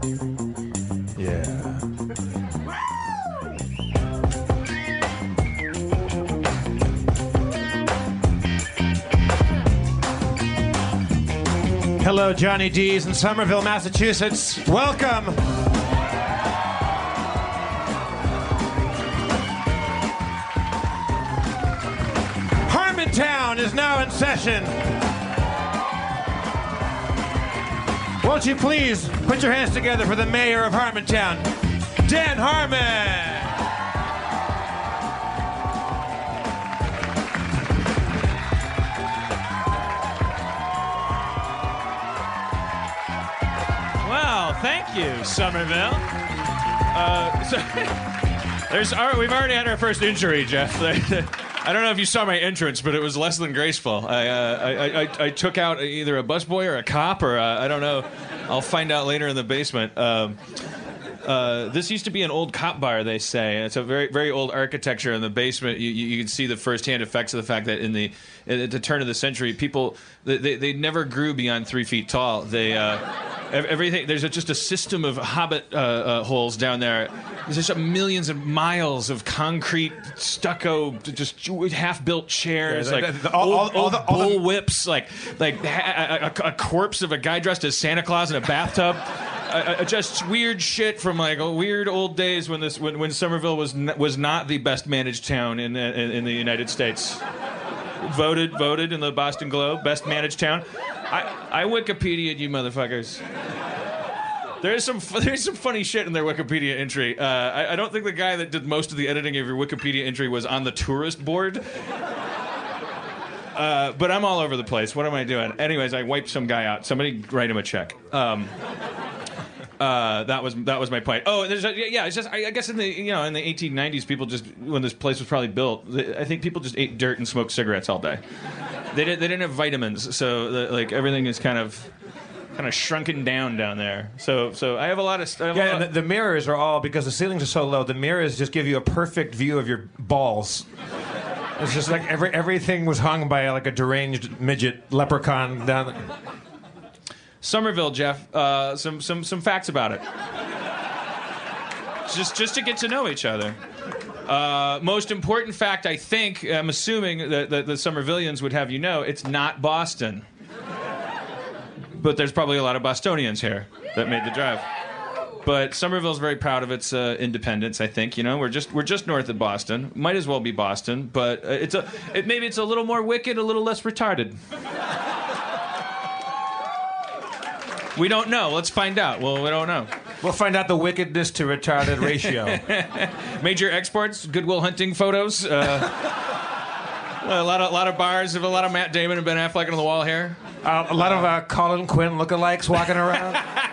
Yeah. Hello, Johnny D's in Somerville, Massachusetts. Welcome. Harmontown is now in session. Won't you please put your hands together for the mayor of Harmontown, Dan Harmon? Wow, thank you, Somerville. Uh, so, there's our, we've already had our first injury, Jeff. I don't know if you saw my entrance, but it was less than graceful. I, uh, I, I, I took out either a busboy or a cop, or uh, I don't know. I'll find out later in the basement. Um, uh, this used to be an old cop bar, they say. It's a very, very old architecture in the basement. You, you, you can see the firsthand effects of the fact that in the at the turn of the century, people they, they, never grew beyond three feet tall. They uh, everything there's a, just a system of hobbit uh, uh, holes down there. There's just millions of miles of concrete, stucco, just half-built chairs, Yeah, the- like the- the- all- old, all- all old the- all bull whips, like like a, a, a corpse of a guy dressed as Santa Claus in a bathtub. Just weird shit from like weird old days when this when, when Somerville was n- was not the best managed town in, in in the United States. Voted voted in the Boston Globe best managed town. I I Wikipedia'd you motherfuckers. There's some there's some funny shit in their Wikipedia entry. Uh, I, I don't think the guy that did most of the editing of your Wikipedia entry was on the tourist board. Uh, but I'm all over the place. What am I doing? Anyways, I wiped some guy out. Somebody write him a check. Um, uh, that was that was my point. Oh, there's a, yeah. It's just I, I guess in the you know in the 1890s, people just when this place was probably built, th- I think people just ate dirt and smoked cigarettes all day. They didn't they didn't have vitamins, so the, like everything is kind of kind of shrunken down down there. So so I have a lot of. st- I have a Yeah, lot- and the, the mirrors are all because the ceilings are so low. The mirrors just give you a perfect view of your balls. It's just like every everything was hung by like a deranged midget leprechaun down. Somerville, Jeff. Uh, some some some facts about it. just just to get to know each other. Uh, most important fact, I think, I'm assuming that, that the Somervillians would have you know, it's not Boston. But there's probably a lot of Bostonians here that made the drive. But Somerville's very proud of its uh, independence. I think you know we're just we're just north of Boston. Might as well be Boston, but uh, it's a it, maybe it's a little more wicked, a little less retarded. We don't know. Let's find out. Well, we don't know. We'll find out the wickedness to retarded ratio. Major exports, Goodwill Hunting photos. Uh, a lot of a lot of bars of a lot of Matt Damon and Ben Affleck on the wall here. Uh, a lot of uh, Colin Quinn lookalikes walking around.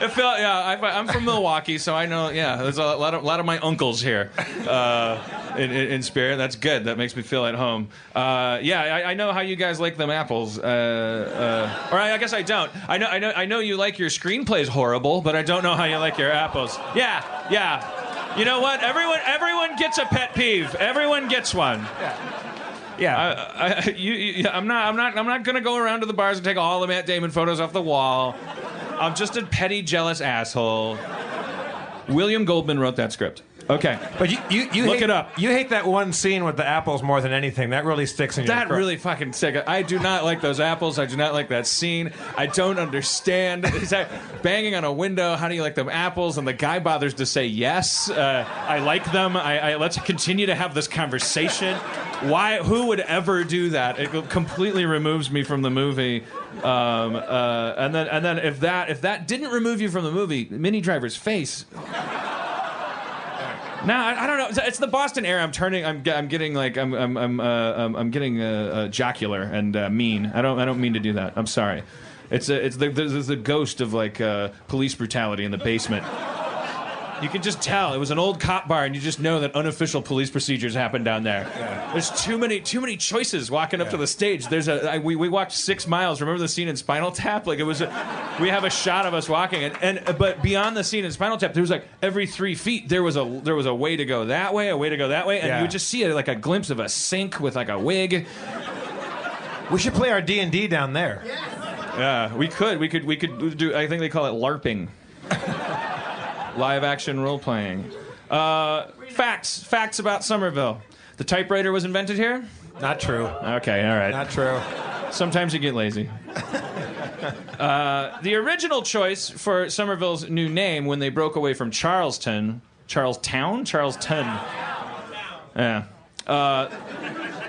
It felt yeah. I, I'm from Milwaukee, so I know. Yeah, there's a lot of lot of my uncles here uh, in, in, spirit. That's good. That makes me feel at home. Uh, yeah, I, I know how you guys like them apples. Uh, uh, or I, I guess I don't. I know. I know. I know you like your screenplays horrible, but I don't know how you like your apples. Yeah, yeah. You know what? Everyone, everyone gets a pet peeve. Everyone gets one. Yeah. I, I, I'm not. I'm not. I'm not going to go around to the bars and take all the Matt Damon photos off the wall. I'm just a petty, jealous asshole. William Goldman wrote that script. Okay. But you, you, you Look hate, it up. You hate that one scene with the apples more than anything. That really sticks in your That really fucking sick. I do not like those apples. I do not like that scene. I don't understand. Is that banging on a window? How do you like them apples? And the guy bothers to say yes. Uh, I like them. I, I let's continue to have this conversation. Why? Who would ever do that? It completely removes me from the movie. Um, uh, and then and then if that if that didn't remove you from the movie, Minnie Driver's face. Now I, I don't know. It's- It's the Boston era. I'm turning. I'm, I'm getting like I'm I'm I'm uh, um, I'm getting uh, uh, jocular and uh, mean. I don't I don't mean to do that. I'm sorry. It's a, it's the, there's the ghost of like uh, police brutality in the basement. You can just tell it was an old cop bar, and you just know that unofficial police procedures happen down there. There's too many too many choices walking up to the stage. There's a I, we we walked six miles. Remember the scene in Spinal Tap? Like it was, a, we have a shot of us walking, and, and uh, but beyond the scene in Spinal Tap, there was like every three feet there was a there was a way to go that way, a way to go that way, and Yeah. you would just see a, like a glimpse of a sink with like a wig. We should play our D and D down there. Yeah, we could. We could. We could do. I think they call it LARPing. Live action role playing. Uh, facts. Facts about Somerville. The typewriter was invented here. Not true. Okay. All right. Not true. Sometimes you get lazy. Uh, the original choice for Somerville's new name when they broke away from Charleston, Charlestown, Charleston. Yeah. Uh,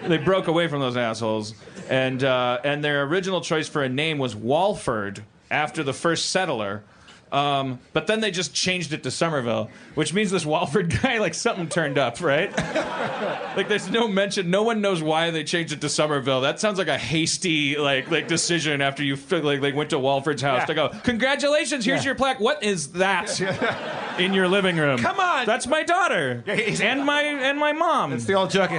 they broke away from those assholes, and uh, and their original choice for a name was Walford after the first settler. Um, but then they just changed it to Somerville, which means this Walford guy, like something turned up, right? like there's no mention. No one knows why they changed it to Somerville. That sounds like a hasty like like decision after you like like went to Walford's house Yeah. to go. Congratulations, here's Yeah. your plaque. What is that in your living room? Come on. that's my daughter Yeah, and my and my mom. It's the old joke.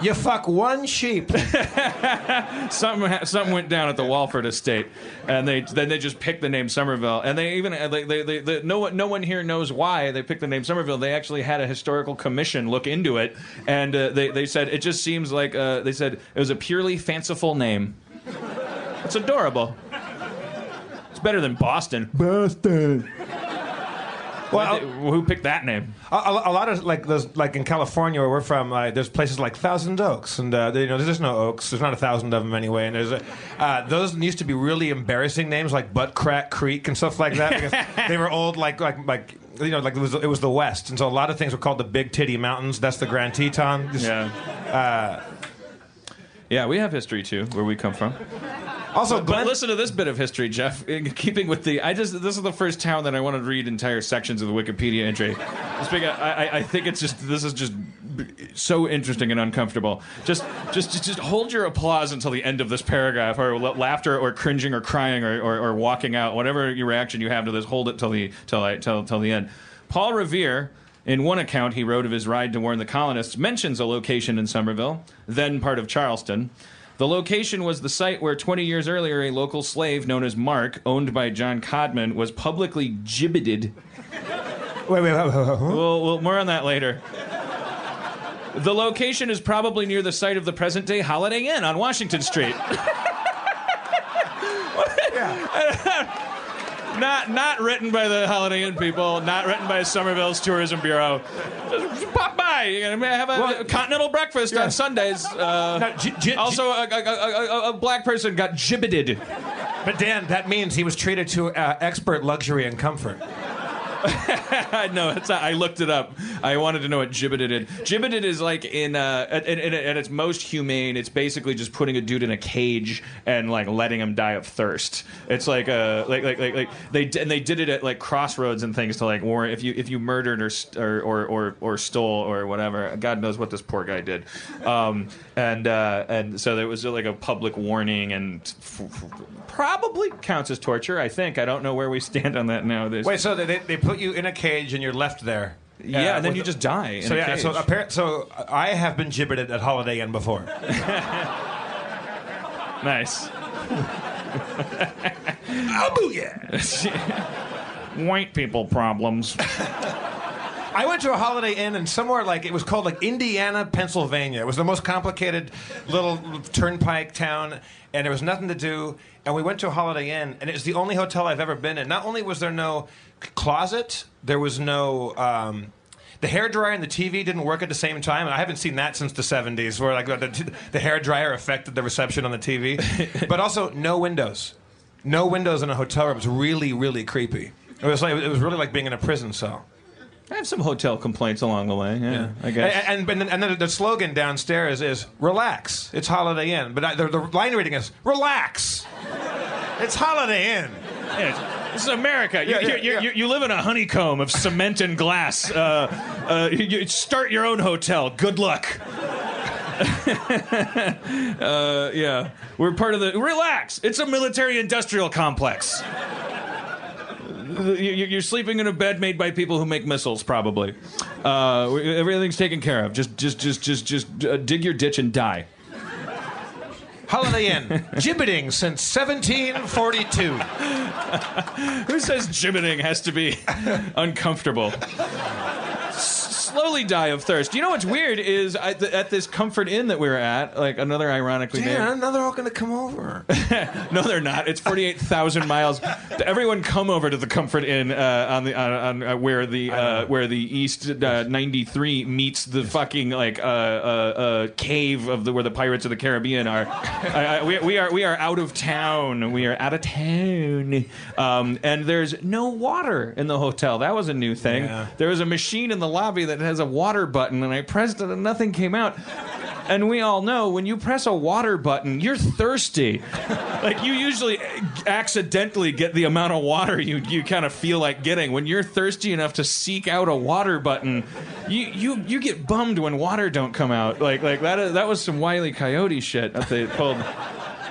You fuck one sheep. something ha- something went down at the Walford estate, and they then they just picked the name Somerville, and they even they, they, they, they, no one no one here knows why they picked the name Somerville. They actually had a historical commission look into it, and uh, they they said it just seems like uh, they said it was a purely fanciful name. It's adorable. It's better than Boston. Boston. Well, Who picked that name? A, a, a lot of like those, like in California where we're from, uh, there's places like Thousand Oaks, and uh, you know, there's no oaks. There's not a thousand of them anyway. And there's a, uh, those used to be really embarrassing names like Butt Crack Creek and stuff like that because they were old, like like like you know, like it was it was the West, and so a lot of things were called the Big Titty Mountains. That's the Grand Teton. Just- Yeah. yeah, we have history too, where we come from. Also, But Glenn, listen to this bit of history, Jeff. In keeping with the, I just this is the first town that I want to read entire sections of the Wikipedia entry. Just because I, I, think it's just this is just so interesting and uncomfortable. Just, just, just, just hold your applause until the end of this paragraph, or la- laughter, or cringing, or crying, or, or, or walking out. Whatever your reaction you have to this, hold it till the till I till till the end. Paul Revere. In one account he wrote of his ride to warn the colonists, mentions a location in Somerville, then part of Charleston. The location was the site where 20 years earlier a local slave known as Mark, owned by John Codman, was publicly gibbeted. wait, wait, wait, wait, wait. Well, well, more on that later. The location is probably near the site of the present day Holiday Inn on Washington Street. not not written by the Holiday Inn people, not written by Somerville's Tourism Bureau. Just pop by, you know, have a Well, continental breakfast on Sundays. Uh, No, j- j- also, a, a, a black person got gibbeted. But Dan, that means he was treated to uh, expert luxury and comfort. Not, I looked it up. I wanted to know what gibbeted is. Gibbeted is like in uh, at, at, at its most humane. It's basically just putting a dude in a cage and like letting him die of thirst. It's like uh like like like, like they and they did it at like crossroads and things to like warn if you if you murdered or or or or, or stole or whatever. God knows what this poor guy did. Um, and uh, and so there was like a public warning and f- f- probably counts as torture. I think. I don't know where we stand on that nowadays. Wait, so they, they put you in a cage and you're left there. Yeah, Uh, and then you just die. So yeah, so appar- so I have been gibbeted at Holiday Inn before. nice. oh booyah! White people problems. I went to a Holiday Inn and somewhere like it was called like Indiana, Pennsylvania. It was the most complicated little turnpike town, and there was nothing to do. And we went to a Holiday Inn, and it was the only hotel I've ever been in. Not only was there no closet, there was no. Um, the hair dryer and the TV didn't work at the same time, and I haven't seen that since the '70s, where like the, the hair dryer affected the reception on the TV. but also, no windows, no windows in a hotel room. It was really, really creepy. It was like it was really like being in a prison cell. I have some hotel complaints along the way. Yeah, I guess. And, and, and then the slogan downstairs is "Relax." It's Holiday Inn, but I, the, the line reading is "Relax." It's Holiday Inn. Yeah, this is America. You, Yeah, yeah, you, you, yeah. you, you live in a honeycomb of cement and glass. Uh, uh, you, you start your own hotel. Good luck. uh, yeah, we're part of the. Relax. It's a military-industrial complex. You- you- You're sleeping in a bed made by people who make missiles, probably. Uh, everything's taken care of. Just, just, just, just, just uh, dig your ditch and die. Holiday Inn, gibbeting since 1742. Who says gibbeting has to be uncomfortable? Slowly die of thirst. You know what's weird is I, th- at this Comfort Inn that we were at, like another ironically named. Yeah, now they're all going to come over. No, they're not. It's forty-eight thousand miles. Everyone come over to the Comfort Inn uh, on the on, on uh, where the uh, where the East uh, ninety-three meets the fucking like uh, uh, uh, cave of the where the Pirates of the Caribbean are. We, we are we are out of town. We are out of town, um, and there's no water in the hotel. That was a new thing. Yeah. There was a machine in the lobby that has a water button, and I pressed it, and nothing came out. And we all know when you press a water button, you're thirsty. like you usually accidentally get the amount of water you, you kind of feel like getting. When you're thirsty enough to seek out a water button, you, you, you get bummed when water don't come out. Like like that that was some wily coyote shit that they pulled.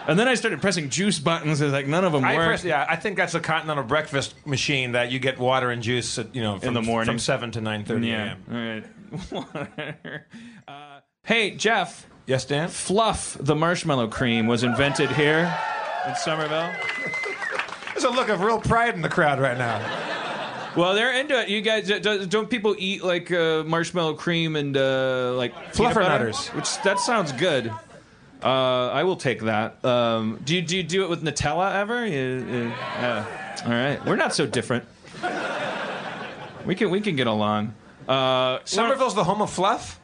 And then I started pressing juice buttons. It's like none of them I worked. pers- yeah, I think that's a continental breakfast machine that you get water and juice at, you know from, the morning. from seven to nine thirty yeah. a.m. All right. uh, hey Jeff. Yes, Dan. Fluff, the marshmallow cream, was invented here in Somerville. There's a look of real pride in the crowd right now. Well, they're into it. You guys, do- don't people eat like uh, marshmallow cream and uh, like peanut butter? Fluffernutters. Which that sounds good. Uh, I will take that. Um, do you do you do it with Nutella ever? You, you- yeah. All right, we're not so different. We can we can get along. Uh, Somerville's the home of fluff.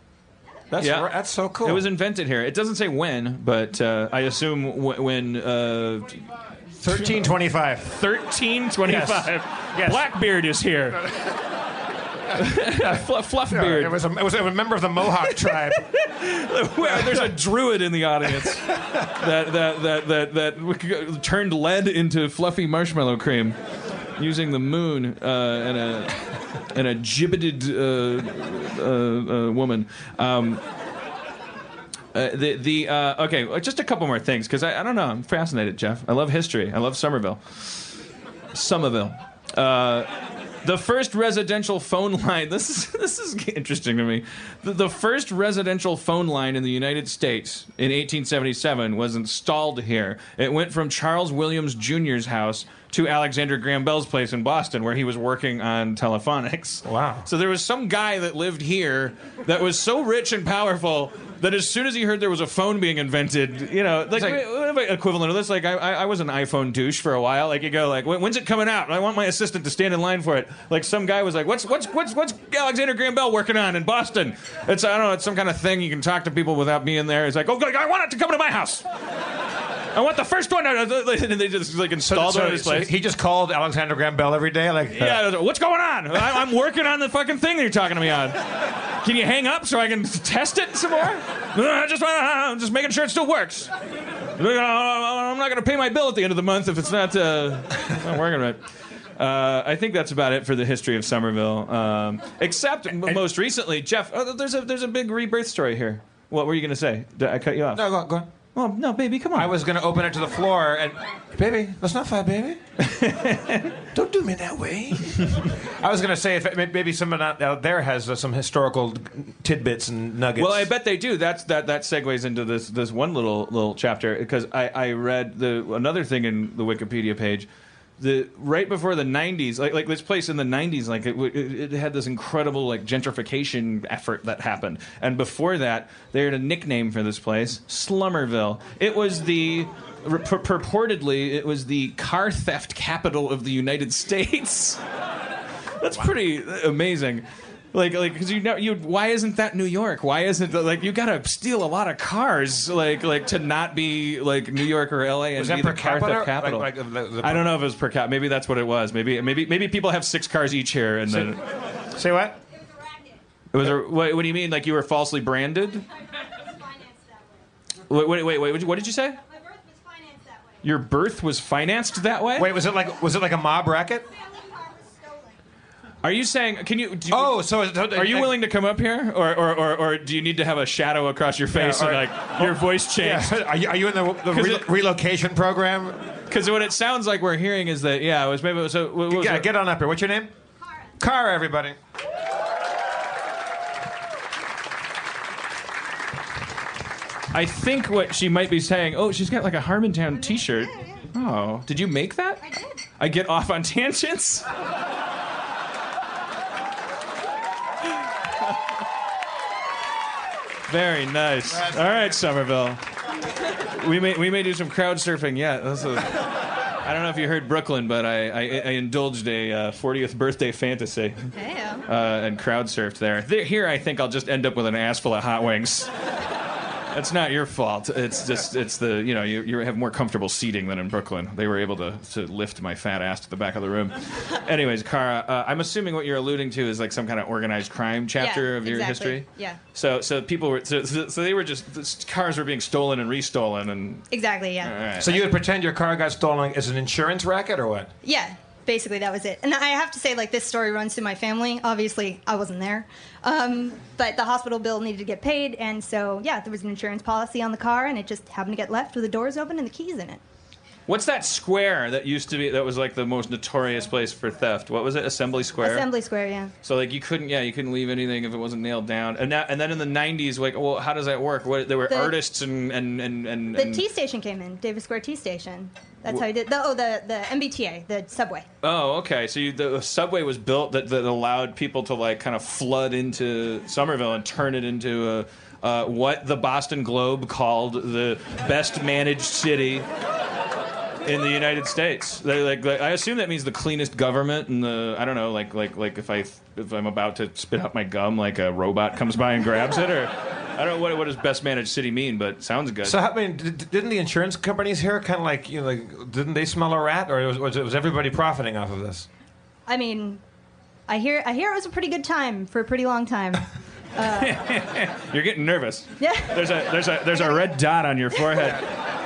That's Yeah. right- that's so cool. It was invented here. It doesn't say when, but uh, I assume w- when uh, thirteen twenty-five. 1325. Yes. Blackbeard is here. Fluff, Fluffbeard. It was, a, it was a member of the Mohawk tribe. Well, there's a druid in the audience that that that that that turned lead into fluffy marshmallow cream using the moon uh, and a and a gibbeted uh, uh, uh, woman. Um, uh, the the uh, okay, just a couple more things because I, I don't know. I'm fascinated, Jeff. I love history. I love Somerville. Somerville. The first residential phone line. This is this is interesting to me. The, the first residential phone line in the United States in 1877 was installed here. It went from Charles Williams Jr.'s house to Alexander Graham Bell's place in Boston, where he was working on telephonics. Wow. So there was some guy that lived here that was so rich and powerful that as soon as he heard there was a phone being invented, you know, like, like- what equivalent of this? Like I, I, I was an iPhone douche for a while. Like you go, like, when's it coming out? I want my assistant to stand in line for it. Like some guy was like, what's what's what's what's Alexander Graham Bell working on in Boston? It's I don't know, it's some kind of thing you can talk to people without being there. It's like, oh, god, I want it to come to my house. I want the first one. And they just like installed it So- in his so place. he just called Alexander Graham Bell every day. Like, uh, Yeah, what's going on? I, I'm working on the fucking thing that you're talking to me on. Can you hang up so I can test it some more? Uh, just, uh, just making sure it still works. I'm not going to pay my bill at the end of the month if it's not, uh, not working right. Uh, I think that's about it for the history of Somerville. Um, except m- most recently, Jeff. Oh, there's a there's a big rebirth story here. What were you going to say? Did I cut you off? no, go on, go on. Oh no, baby, come on. I was going to open it to the floor and, baby, let's not fight, baby. Don't do me that way. I was going to say if maybe someone out out there has uh, some historical tidbits and nuggets. Well, I bet they do. That's that that segues into this this one little little chapter because I, I read the another thing in the Wikipedia page. The right before the '90s, like like this place in the '90s, like it, it, it had this incredible like gentrification effort that happened, and before that, they had a nickname for this place, Slummerville. It was the pur- purportedly it was the car theft capital of the United States. That's pretty amazing. Like, like, because you know, you why isn't that New York? Why isn't the, like you gotta steal a lot of cars, like, like to not be like New York or L.A. and Was that be per the car capita? theft capital? Like- like the- the- I don't know if it was per capita. Maybe that's what it was. Maybe, maybe, maybe people have six cars each here, and then Say what? it was. A, what, what do you mean? Like you were falsely branded? Wait, wait, wait, wait. What did you say? Your birth was financed that way? Wait, was it like was it like a mob racket? Are you saying? Can you? Do you Oh, so so- Are you willing to come up here, or, or, or, or do you need to have a shadow across your face Yeah, and like your voice changed? Yeah. Are you, are you in the, the 'Cause re- it- relocation program? Because what it sounds like we're hearing is that yeah, it was maybe it was, a, what was Yeah, it? get on up here. What's your name? Cara. Cara, everybody. I think what she might be saying. Oh, she's got like a Harmontown oh, T-shirt. Oh, did you make that? I did. I get off on tangents. Very nice. All right, Somerville. We may we may do some crowd surfing. Yeah, this is, I don't know if you heard Brooklyn, but I I, I indulged a uh, 40th birthday fantasy uh, and crowd surfed there. there. Here, I think I'll just end up with an ass full of hot wings. That's not your fault. It's just it's the you know you, you have more comfortable seating than in Brooklyn. They were able to, to lift my fat ass to the back of the room. Anyways, Cara, uh, I'm assuming what you're alluding to is like some kind of organized crime chapter Yeah, of your exactly. history. Yeah. So so people were so, so, so they were just cars were being stolen and restolen and Exactly. Yeah. all right. So you would pretend your car got stolen as an insurance racket or what? Yeah. Basically, that was it. And I have to say, like, this story runs through my family. Obviously, I wasn't there. Um, but the hospital bill needed to get paid. And so, yeah, there was an insurance policy on the car, and it just happened to get left with the doors open and the keys in it. What's that square that used to be that was like the most notorious place for theft? What was it? Assembly Square. Assembly Square, yeah. So like you couldn't, yeah, you couldn't leave anything if it wasn't nailed down. And now, and then in the '90s, like, well, how does that work? What there were The- artists and and and and, The T station came in, Davis Square T station. That's how you did. The, oh, the the MBTA, the subway. oh, okay. So you, the subway was built that, that allowed people to like kind of flood into Somerville and turn it into a. Uh, what the Boston Globe called the best managed city in the United States. They, like, like, I assume that means the cleanest government and the I don't know, like like like if I if I'm about to spit out my gum, like a robot comes by and grabs it, or I don't know what what does best managed city mean, but sounds good. So I mean, d- d- didn't the insurance companies here kind of like you know, like didn't they smell a rat, or was, was, was everybody profiting off of this? I mean, I hear I hear it was a pretty good time for a pretty long time. You're getting nervous. Yeah. There's a there's a there's a red dot on your forehead.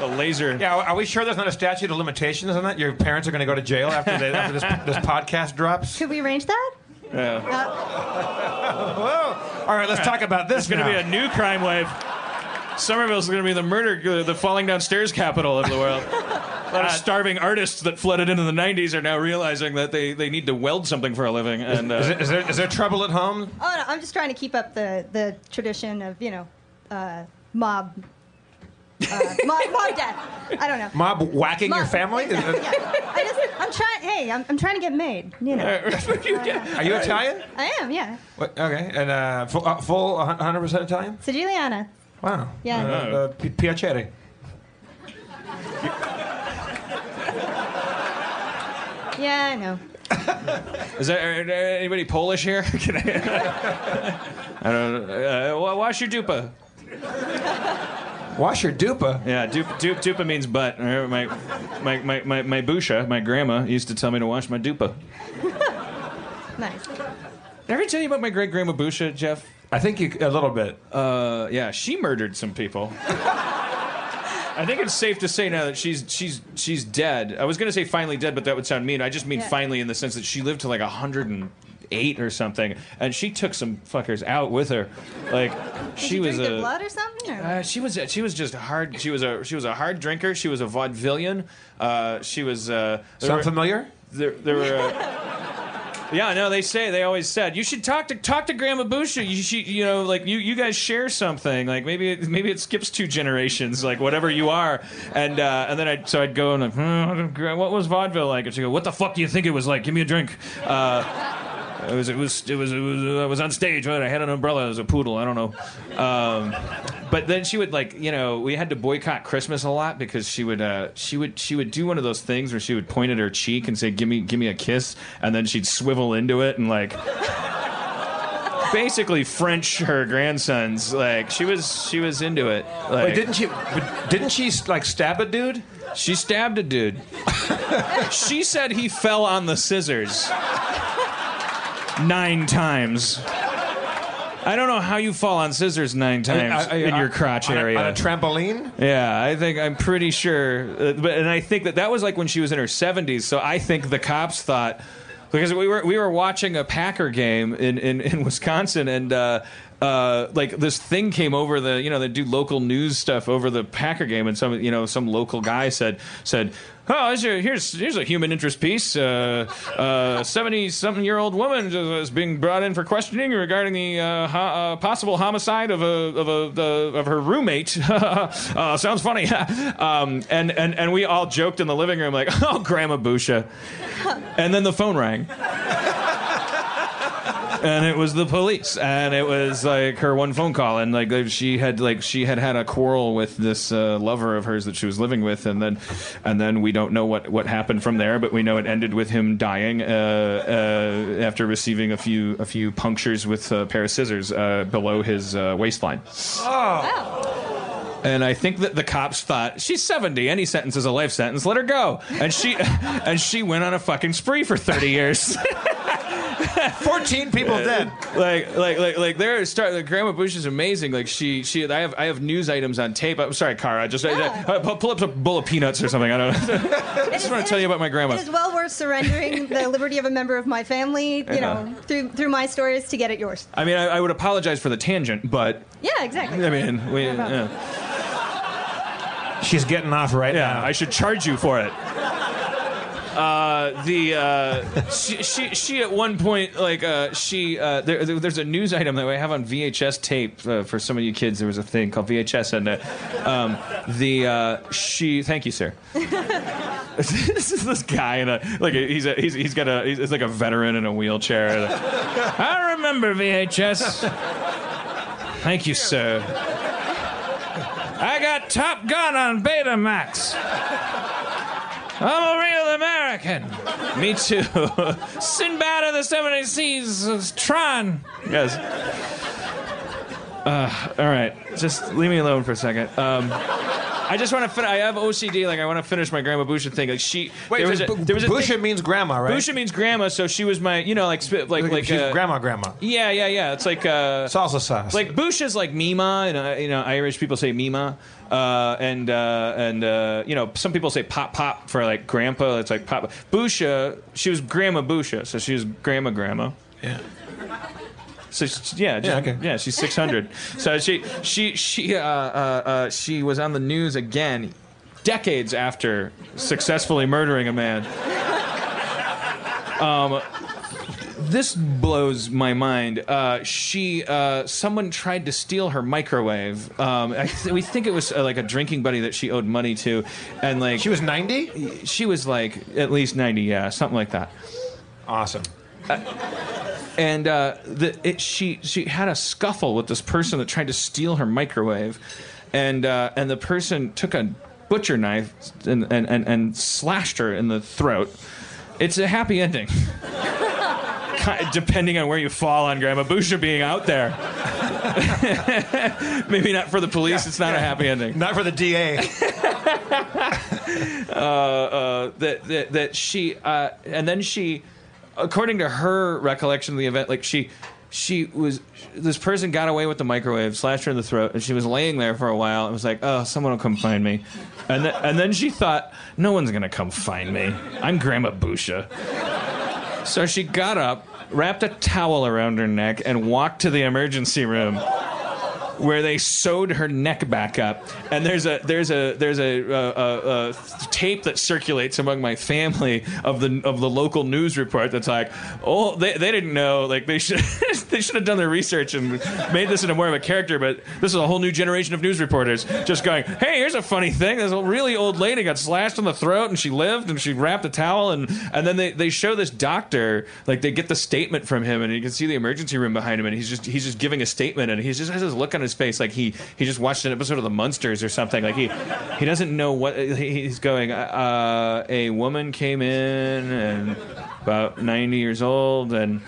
A laser. Yeah, are we sure there's not a statute of limitations on that? Your parents are going to go to jail after, they, after this, this podcast drops. Could we arrange that? Yeah. Uh, All right, let's talk about this. It's going to be a new crime wave. Somerville's going to be the murder, the falling downstairs capital of the world. A lot of starving artists that flooded into the 90s are now realizing that they, they need to weld something for a living. And Is, uh, it, is, there, is there trouble at home? oh no, I'm just trying to keep up the the tradition of you know, uh, mob. Uh, mob, mob death. I don't know. Mob whacking your family? Is Yeah. I just, I'm trying. Hey, I'm, I'm trying to get made. You know. Are you Italian? I am. Yeah. What, okay, and uh, full, uh, full 100% Italian? Siciliana. Wow. Yeah. Uh, uh, pi- piacere. Yeah, I know. is there, are there anybody Polish here? Can I, I don't know. Uh, wash your dupa. Wash your dupa. Yeah, dupa, dupa, dupa means butt. Uh, My, my, my, my, my busha, my grandma, used to tell me to wash my dupa. Nice. Did I ever tell you about my great grandma Busha, Jeff? I think you a little bit. Uh, yeah, she murdered some people. I think it's safe to say now that she's she's she's dead. I was gonna say finally dead, but that would sound mean. I just mean Yeah. finally in the sense that she lived to like hundred and eight or something, and she took some fuckers out with her. Like she you was drink their a. blood or something? Or? Uh, she was she was just hard. She was a she was a hard drinker. She was a vaudevillian. Uh, she was. Uh, Sound were- familiar? there, there were. Uh, yeah, no, they say they always said you should talk to talk to Grandma Busha. You should, you know, like you you guys share something. Like maybe it, maybe it skips two generations, like whatever you are. And uh, and then I so I'd go and like, hmm, what was vaudeville like? And she go, what the fuck do you think it was like? Give me a drink. Uh, it was, it was, it was, it was, I was on stage. Right? I had an umbrella It was a poodle. I don't know. Um, but then she would like, you know, we had to boycott Christmas a lot because she would, uh, she would, she would do one of those things where she would point at her cheek and say, "Give me, give me a kiss," and then she'd swivel into it and like. Basically, French her grandsons. Like she was, she was into it. Like, Wait, didn't she? but Didn't she like stab a dude? she stabbed a dude. she said he fell on the scissors nine times. I don't know how you fall on scissors nine times I- I- in your crotch on a- area. on a trampoline. yeah, I think I'm pretty sure. Uh, but and I think that that was like when she was in her 70s. So I think the cops thought, because we were we were watching a Packer game in in, in Wisconsin and. Uh, uh, like this thing came over the, you know, they do local news stuff over the Packer game, and some, you know, some local guy said said, "Oh, here's a, here's, here's a human interest piece. Seventy uh, something year old woman is being brought in for questioning regarding the uh, ho- uh, possible homicide of a of a the, of her roommate. uh, sounds funny." um, and and and we all joked in the living room like, "Oh, Grandma Busha," and then the phone rang and it was the police and it was like her one phone call and like she had like she had had a quarrel with this uh, lover of hers that she was living with and then and then we don't know what what happened from there but we know it ended with him dying uh, uh, after receiving a few a few punctures with a pair of scissors uh, below his uh, waistline and I think that the cops thought she's 70. Any sentence is a life sentence. Let her go. And she and she went on a fucking spree for 30 years. 14 people dead. like like like like there start like, grandma bush is amazing like she she i have i have news items on tape i'm sorry Cara. just Yeah. uh, pu- pull up a bowl of peanuts or something i don't know i just want to tell you about my grandma It is well worth surrendering the liberty of a member of my family, you Yeah. know, through through my stories to get at yours. i mean I, I would apologize for the tangent but Yeah, exactly. i mean we, yeah. She's getting off right Yeah, now. I should charge you for it. Uh, the uh, she, she she at one point like uh, she uh, there, there- there's a news item that I have on VHS tape uh, for some of you kids. There was a thing called VHS, and uh, um, the uh, she. Thank you, sir. this is this guy in a like he's a, he's he's got a he's like a veteran in a wheelchair. I remember VHS. Thank you, sir. I got Top Gun on Betamax. I'm a real American. Me too. Sinbad of the Seven Seas, Tron. Yes. Uh, all right, just leave me alone for a second. Um, I just want to. Fin- I have OCD. Like I want to finish my grandma Busha thing. Like she. Wait, there was a, there was a Busha thing- means grandma, right? Busha means grandma, so she was my. You know, like sp- like like, uh, grandma, grandma. Yeah, yeah, yeah. It's like uh, Salsa sauce. like Busha's like Mima, and uh, you know Irish people say Mima, uh, and uh, and uh, you know some people say Pop Pop for like Grandpa. It's like Pop. Busha, she was Grandma Busha, so she was Grandma Grandma. yeah. So she- yeah, just- Yeah, okay. yeah, she's six hundred. so she she she uh, uh, uh, she was on the news again, decades after successfully murdering a man. Um, this blows my mind. Uh, she, uh, someone tried to steal her microwave. Um, I th- we think it was uh, like a drinking buddy that she owed money to, and like She was 90? she was like at least ninety, yeah, something like that. Awesome. and uh, the, it, she she had a scuffle with this person that tried to steal her microwave, and uh, and the person took a butcher knife and, and, and, and slashed her in the throat. It's a happy ending. Depending on where you fall on Grandma Busha being out there. Maybe not for the police, it's not a happy ending. Not for the DA. uh, that, that that she uh, and then she, according to her recollection of the event, like she she was this person got away with the microwave, slashed her in the throat, and she was laying there for a while and was like, "Oh, someone will come find me," and then and then she thought, "No one's gonna come find me. I'm Grandma Busha." So she got up, wrapped a towel around her neck, and walked to the emergency room where they sewed her neck back up. And there's a there's a there's a, uh uh uh tape that circulates among my family of the of the local news report that's like, oh, they, they didn't know. Like they should they should have done their research and made this into more of a character. But this is a whole new generation of news reporters just going, hey, here's a funny thing. This really old lady got slashed in the throat and she lived and she wrapped a towel and and then they, they show this doctor like they get the statement from him and you can see the emergency room behind him and he's just he's just giving a statement and he just has this look on his face like he he just watched an episode of the Munsters or something like he he doesn't know what he's going uh, a woman came in and about 90 years old and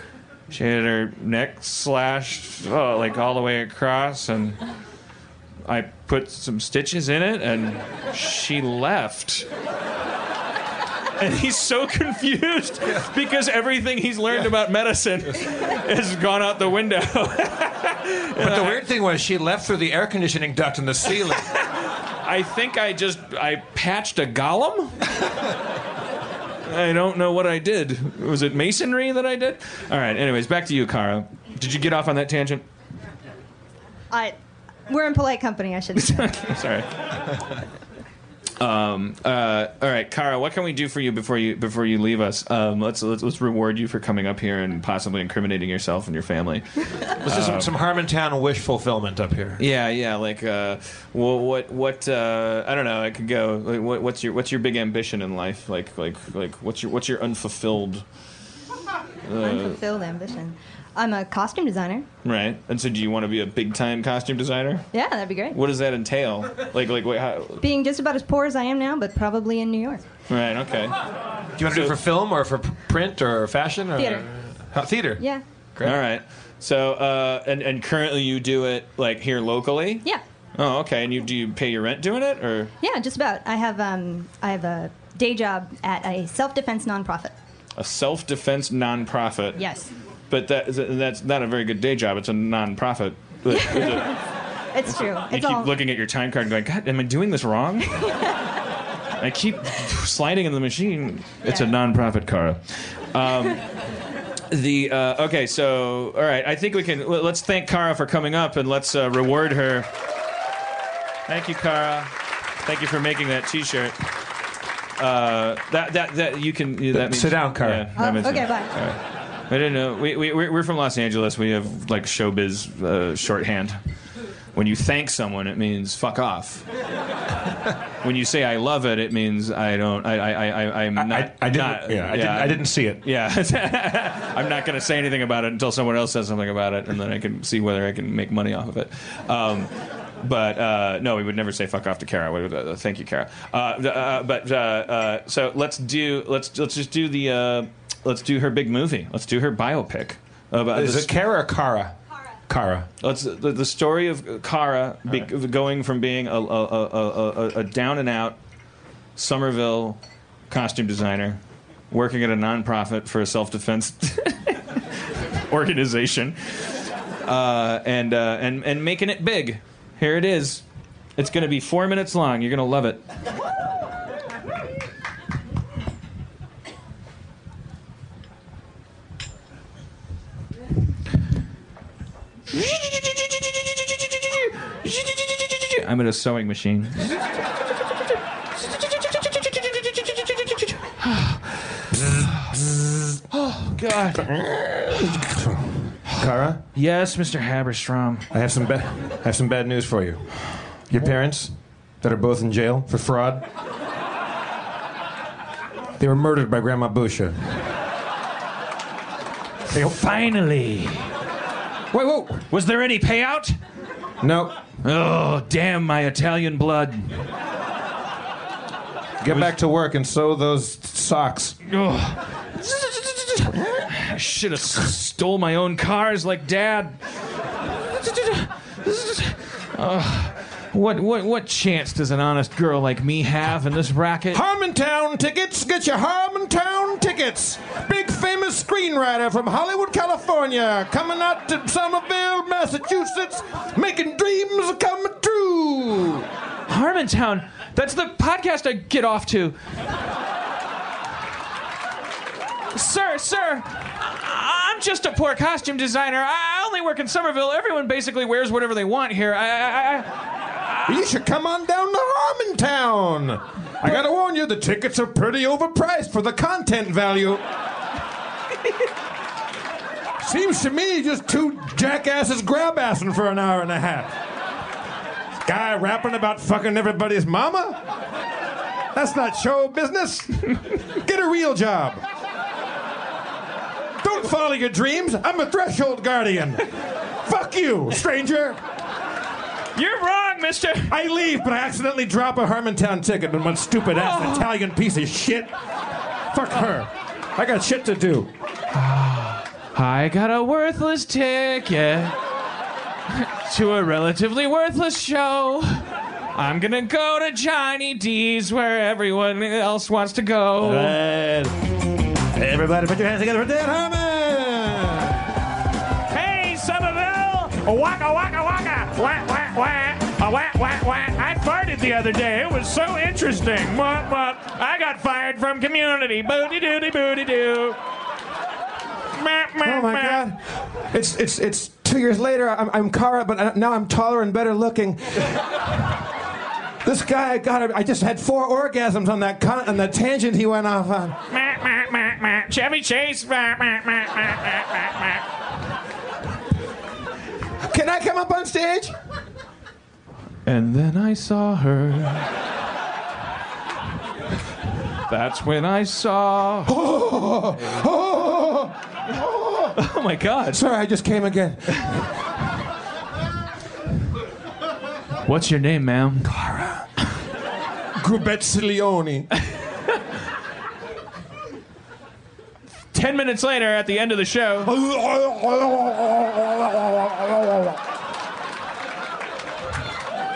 she had her neck slashed uh, like all the way across and I put some stitches in it and she left. And he's so confused because everything he's learned about medicine has gone out the window. But the weird thing was she left through the air conditioning duct in the ceiling. I think I just I patched a golem. I don't know what I did. Was it masonry that I did? All right. Anyways, back to you, Kara. Did you get off on that tangent? I, we're in polite company. I should. say. Sorry. Um, uh, all right, Kara, what can we do for you before you before you leave us? Um, let's, let's let's reward you for coming up here and possibly incriminating yourself and your family. Let's do some, some Harmontown wish fulfillment up here. Yeah, yeah. Like, uh, well, what what uh, I don't know. I could go. Like, what, what's your what's your big ambition in life? Like like like what's your what's your unfulfilled Unfulfilled ambition. I'm a costume designer. right? And so, do you want to be a big time costume designer? Yeah, that'd be great. What does that entail? Like like wait, how, Being just about as poor as I am now, but probably in New York. right? Okay. Do you want to do it for film or for print or fashion or Theater. Uh, theater? Yeah. Great. All right. So, uh, and and currently you do it like here locally. Yeah. Oh, okay. And you do you pay your rent doing it, or Yeah, just about. I have um, I have a day job at a self-defense nonprofit. a self defense nonprofit? Yes. But that that's not a very good day job. It's a nonprofit. But is it- It's true. you It's keep all. looking at your time card and going, God, am I doing this wrong? I keep sliding in the machine. It's a Yeah. nonprofit, Cara. Um, the uh, okay, so all right. I think we can. Let's thank Cara for coming up and let's uh, reward her. Thank you, Cara. Thank you for making that T-shirt. Uh, that that that you can. That means, Sit down, Cara. Yeah, that Oh, okay, bye. I don't know. We, we, we're from Los Angeles. We have like showbiz uh, shorthand. When you thank someone, it means fuck off. when you say I love it, it means I don't. I I I I'm not. I, I didn't. not- yeah, I, Didn't, I didn't see it. Yeah, I'm not going to say anything about it until someone else says something about it, and then I can see whether I can make money off of it. Um, but uh, no, we would never say "fuck off" to Kara. Would, uh, thank you, Kara. Uh, uh, but uh, uh, so let's do let's let's just do the uh, let's do her big movie. Let's do her biopic. About Is it Kara or Kara? Kara. Let's the, the story of Kara be, going from being a, a, a, a, a down and out Somerville costume designer, working at a nonprofit for a self defense organization, uh, and uh, and and making it big. Here it is. It's going to be four minutes long. You're going to love it. I'm at a sewing machine. oh God! Kara, Yes, Mr. Haberstrom. I have some bad. I have some bad news for you. Your parents, that are both in jail for fraud, they were murdered by Grandma Busha. They, Finally, wait, whoa! was there any payout? No, Oh, damn my Italian blood! get back to work and sew those socks. Oh. I should have stole my own cars like Dad. Uh, what what what chance does an honest girl like me have in this racket? Harmontown tickets. Get your Harmontown tickets. Big famous screenwriter from Hollywood, California, coming out to Somerville, Massachusetts, making dreams come true. Harmontown. That's the podcast I get off to. Sir, sir, I'm just a poor costume designer. I only work in Somerville. Everyone basically wears whatever they want here. I, I, I, You should come on down to Harmontown. I gotta warn you, the tickets are pretty overpriced for the content value. Seems to me just two jackasses grab assing for an hour and a half. Guy rapping about fucking everybody's mama? That's not show business. Get a real job. Don't follow your dreams. I'm a threshold guardian. Fuck you, stranger. You're wrong, mister. I leave, but I accidentally drop a Harmontown ticket and one stupid ass oh. Italian piece of shit. Fuck her. I got shit to do. I got a worthless ticket to a relatively worthless show. I'm gonna go to Johnny D's where everyone else wants to go. Everybody put your hands together for Dan Harmon. Hey, Somerville! Waka waka waka. Wah wah wah. wah, wah, wah. I farted the other day. It was so interesting. Wah, wah. I got fired from community. Booty doody booty doo. Oh my God! It's it's it's two years later. I'm, I'm Kara, but I- now I'm taller and better looking. This guy, God, I just had four orgasms on that con- on that tangent he went off on. Chevy Chase. Can I come up on stage? And then I saw her. That's when I saw. Oh, oh, oh, oh my God. Sorry, I just came again. What's your name, ma'am? Cara. Grubezzione. 10 minutes later at the end of the show.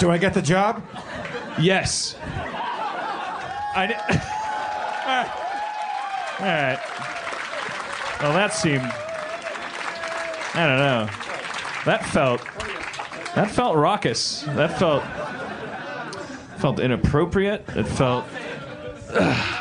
Do I get the job? Yes. I. Di- All right. Well, that seemed. I don't know. That felt. That felt raucous. That felt. Felt inappropriate. It felt.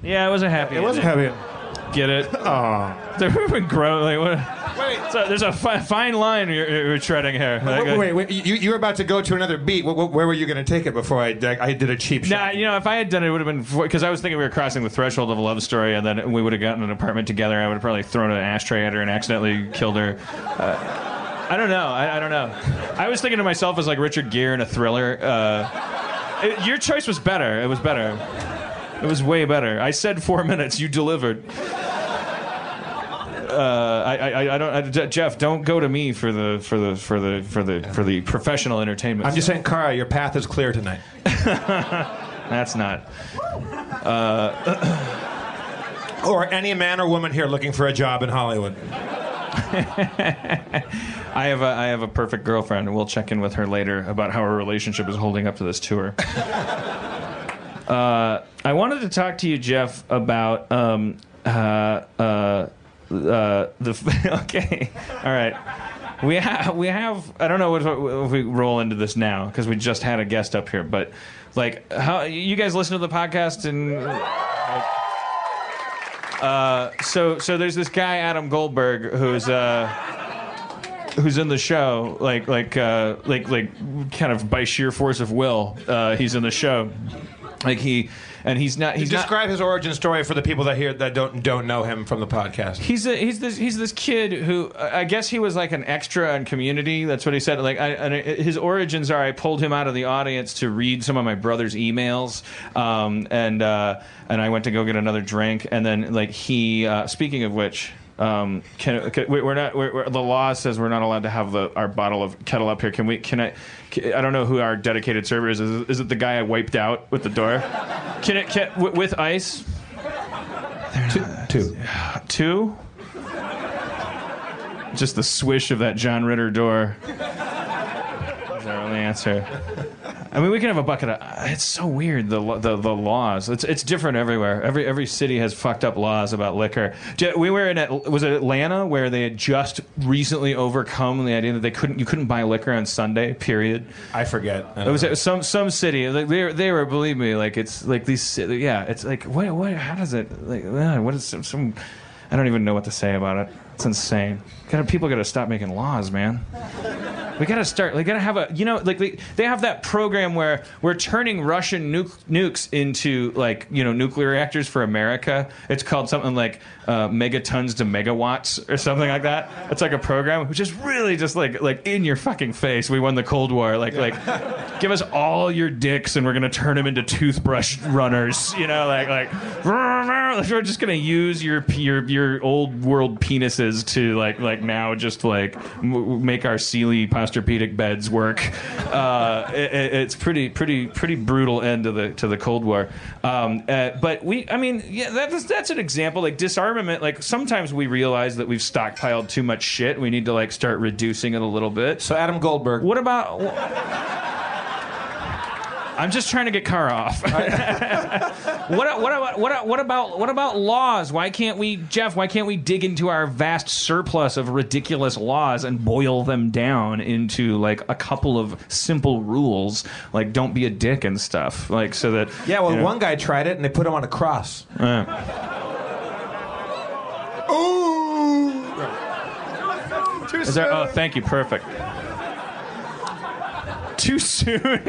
Yeah, it was a happy. It ending. was a happy. Get it? Oh. They're gross. Like, what? Wait. So there's a fi- fine line you're, you're treading here. Like, Wait, wait, wait. You, you were about to go to another beat. Wh- wh- Where were you going to take it before I, I did a cheap shot? Nah, you know, if I had done it, it would have been because I was thinking we were crossing the threshold of a love story, and then we would have gotten an apartment together. I would have probably thrown an ashtray at her and accidentally killed her. Uh, I don't know. I, I don't know. I was thinking to myself as like Richard Gere in a thriller. Uh, it- your choice was better. It was better. It was way better. I said four minutes. You delivered. Uh, I, I, I don't, I, Jeff. Don't go to me for the, for the, for the, for the, for the professional entertainment. I'm just saying, Kara, your path is clear tonight. That's not. Or any man or woman here looking for a job in Hollywood. I have a I have a perfect girlfriend, and we'll check in with her later about how her relationship is holding up to this tour. uh, I wanted to talk to you, Jeff, about um, uh, uh, uh, the okay, all right. We have we have I don't know if we roll into this now because we just had a guest up here, but like how you guys listen to the podcast and. Uh, so so there's this guy Adam Goldberg who's uh, who's in the show like like uh, like like kind of by sheer force of will uh, he's in the show like he and he's not he's not Describe his origin story for the people that hear that don't don't know him from the podcast. He's a, he's this he's this kid who I guess he was like an extra in Community. That's what he said. Like I, and his origins are I pulled him out of the audience to read some of my brother's emails, um, and uh, and I went to go get another drink, and then like he uh, speaking of which. Um, can, can we- we're not. We're, we're, the law says we're not allowed to have the, our bottle of Ketel up here. Can we? Can I? Can, I don't know who our dedicated server is. Is, it- is it the guy I wiped out with the door? Can it? Can, with, with ice? Two. two. Two? Just the swish of that John Ritter door. Only answer. I mean, we can have a bucket of. It's so weird the the, the laws. It's it's different everywhere. Every every city has fucked up laws about liquor. We were in At- was it Atlanta where they had just recently overcome the idea that they couldn't you couldn't buy liquor on Sunday. Period. I forget. It was at some some city. Like they were, they were believe me. Like it's like these. Yeah, it's like what what? How does it? Like uh, what is some, some? I don't even know what to say about it. It's insane. People got to stop making laws, man. We got to start. We got to have a. You know, like they, they have that program where we're turning Russian nuke, nukes into like you know nuclear reactors for America. It's called something like uh, megatons to megawatts or something like that. It's like a program which is really just like like in your fucking face. We won the Cold War. Like like, give us all your dicks and we're gonna turn them into toothbrush runners. You know, like like we're just gonna use your your your old world penises to like like now just like m- make our Sealy Posturepedic beds work. Uh, it- it's pretty pretty pretty brutal end to the to the Cold War. Um, uh, but we, I mean, yeah, that's that's an example. Like disarmament. Like sometimes we realize that we've stockpiled too much shit. We need to like start reducing it a little bit. So Adam Goldberg. What about? I'm just trying to get Kara off. what, what, about, what, what about what about laws? Why can't we, Jeff? Why can't we dig into our vast surplus of ridiculous laws and boil them down into like a couple of simple rules, like don't be a dick and stuff, like so that Yeah, well, you know- one guy tried it and they put him on a cross. Uh, Ooh. There? Oh, thank you. Perfect. Too soon.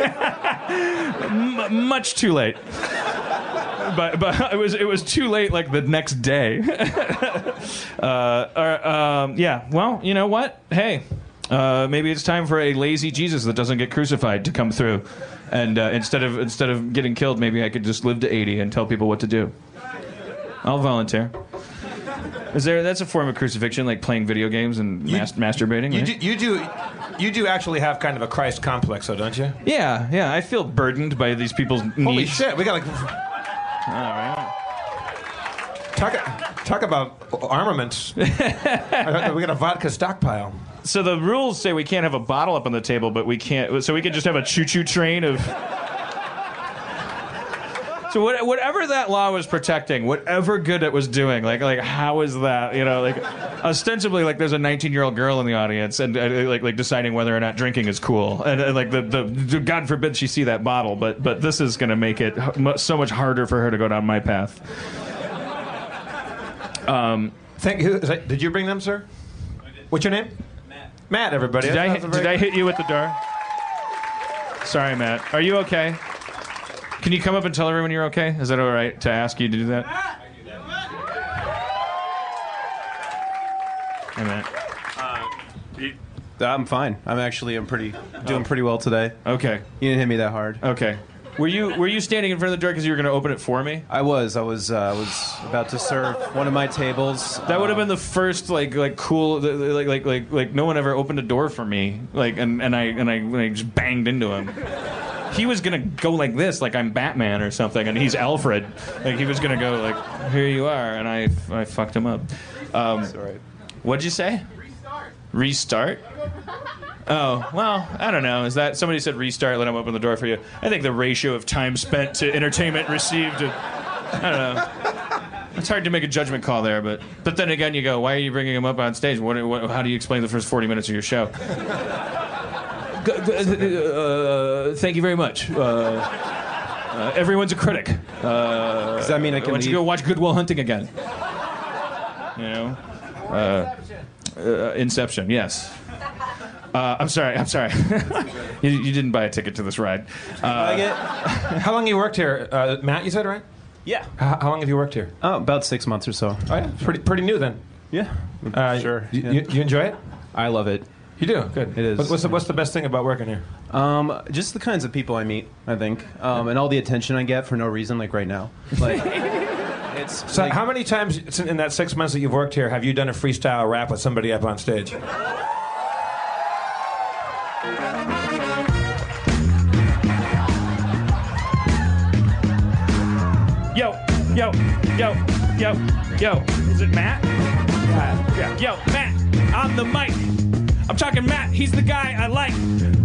M- much too late. But but it was it was too late. Like the next day. uh, or, um, yeah. Well, you know what? Hey. Uh, maybe it's time for a lazy Jesus that doesn't get crucified to come through, and uh, instead of instead of getting killed, maybe I could just live to eighty and tell people what to do. I'll volunteer. Is there? That's a form of crucifixion, like playing video games and mas- masturbating. You right? do, you do, you do actually have kind of a Christ complex, though, don't you? Yeah, yeah. I feel burdened by these people's needs. Holy shit, we got like All right. talk talk about armaments. we got a vodka stockpile. So the rules say we can't have a bottle up on the table, but we can't. So we can just have a choo-choo train of. So what, whatever that law was protecting, whatever good it was doing, like like how is that? You know, like ostensibly like there's a 19 year old girl in the audience and uh, like like deciding whether or not drinking is cool, and, uh, like the, the God forbid she see that bottle, but but this is going to make it h- so much harder for her to go down my path. Thank you. Is that, did you bring them, sir? What's your name? Matt. Matt, everybody. Did I That's did I hit you with the door? Sorry, Matt. Are you okay? Can you come up and tell everyone you're okay? Is that all right to ask you to do that? Hey, Matt. I'm fine. I'm actually I'm pretty doing pretty well today. Okay. You didn't hit me that hard. Okay. Were you were you standing in front of the door because you were going to open it for me? I was I was uh, I was about to serve one of my tables. That would have been the first like like cool like like like like no one ever opened a door for me like and and I and I, and I just banged into him. He was gonna go like this, like I'm Batman or something, and he's Alfred. Like he was gonna go like, "Here you are," and I I fucked him up. Um, All right. What'd you say? Restart. Restart. Oh well, I don't know. Is that somebody said restart? Let him open the door for you. I think the ratio of time spent to entertainment received. uh, I don't know. It's hard to make a judgment call there, but but then again, you go, why are you bringing him up on stage? What, what, how do you explain the first forty minutes of your show? G- g- uh, thank you very much. Uh, uh, everyone's a critic. Uh, Does that mean I why can don't you leave? go watch Good Will Hunting again? You know, uh, uh, Inception. Yes. Uh, I'm sorry. I'm sorry. you, you didn't buy a ticket to this ride. Uh, get How long you worked here, uh, Matt? You said right? yeah. How, how long have you worked here? Oh, about six months or so. Oh yeah, pretty pretty new then. Yeah. Uh, sure. You, yeah. you, you enjoy it? I love it. You do. Good. It is. What- What's the, what's the best thing about working here? Um, just the kinds of people I meet. I think, um, and all the attention I get for no reason, like right now. Like it's So like, how many times in in that six months that you've worked here have you done a freestyle rap with somebody up on stage? Yo, yo, yo, yo, yo. Is it Matt? Yeah. Yo, Matt, on the mic. I'm talking Matt, he's the guy I like.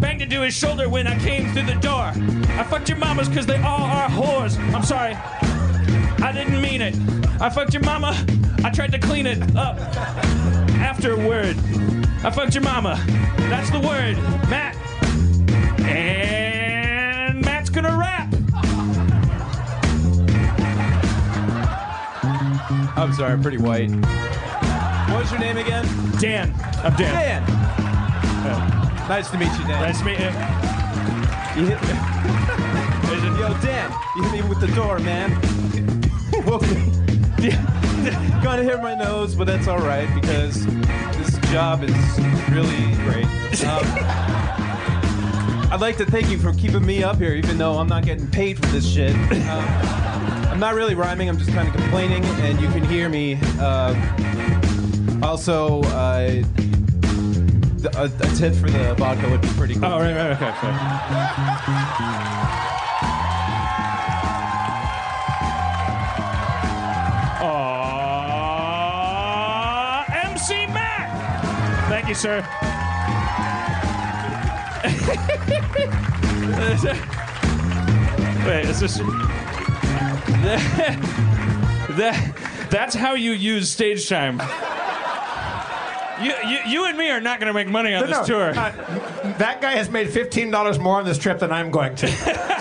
Banged into his shoulder when I came through the door. I fucked your mamas cause they all are whores. I'm sorry. I didn't mean it. I fucked your mama. I tried to clean it up. Afterward. I fucked your mama. That's the word. Matt. And Matt's gonna rap. I'm sorry, I'm pretty white. What was your name again? Dan. I'm Dan. Dan. Nice to meet you, Dan. Nice to meet you. You hit, yo, Dan, you hit me with the door, man. Me. Gonna hit my nose, but that's all right because this job is really great. Um, I'd like to thank you for keeping me up here, even though I'm not getting paid for this shit. Um, I'm not really rhyming. I'm just kind of complaining, and you can hear me. Uh, also, uh, a, a tip for the vodka would be pretty cool. Oh, right, right, okay. sorry. Aw, MC Matt. Thank you, sir. Wait, is this? that, that's how you use stage time. You, you, you and me are not going to make money on this No, tour. uh, that guy has made fifteen dollars more on this trip than I'm going to.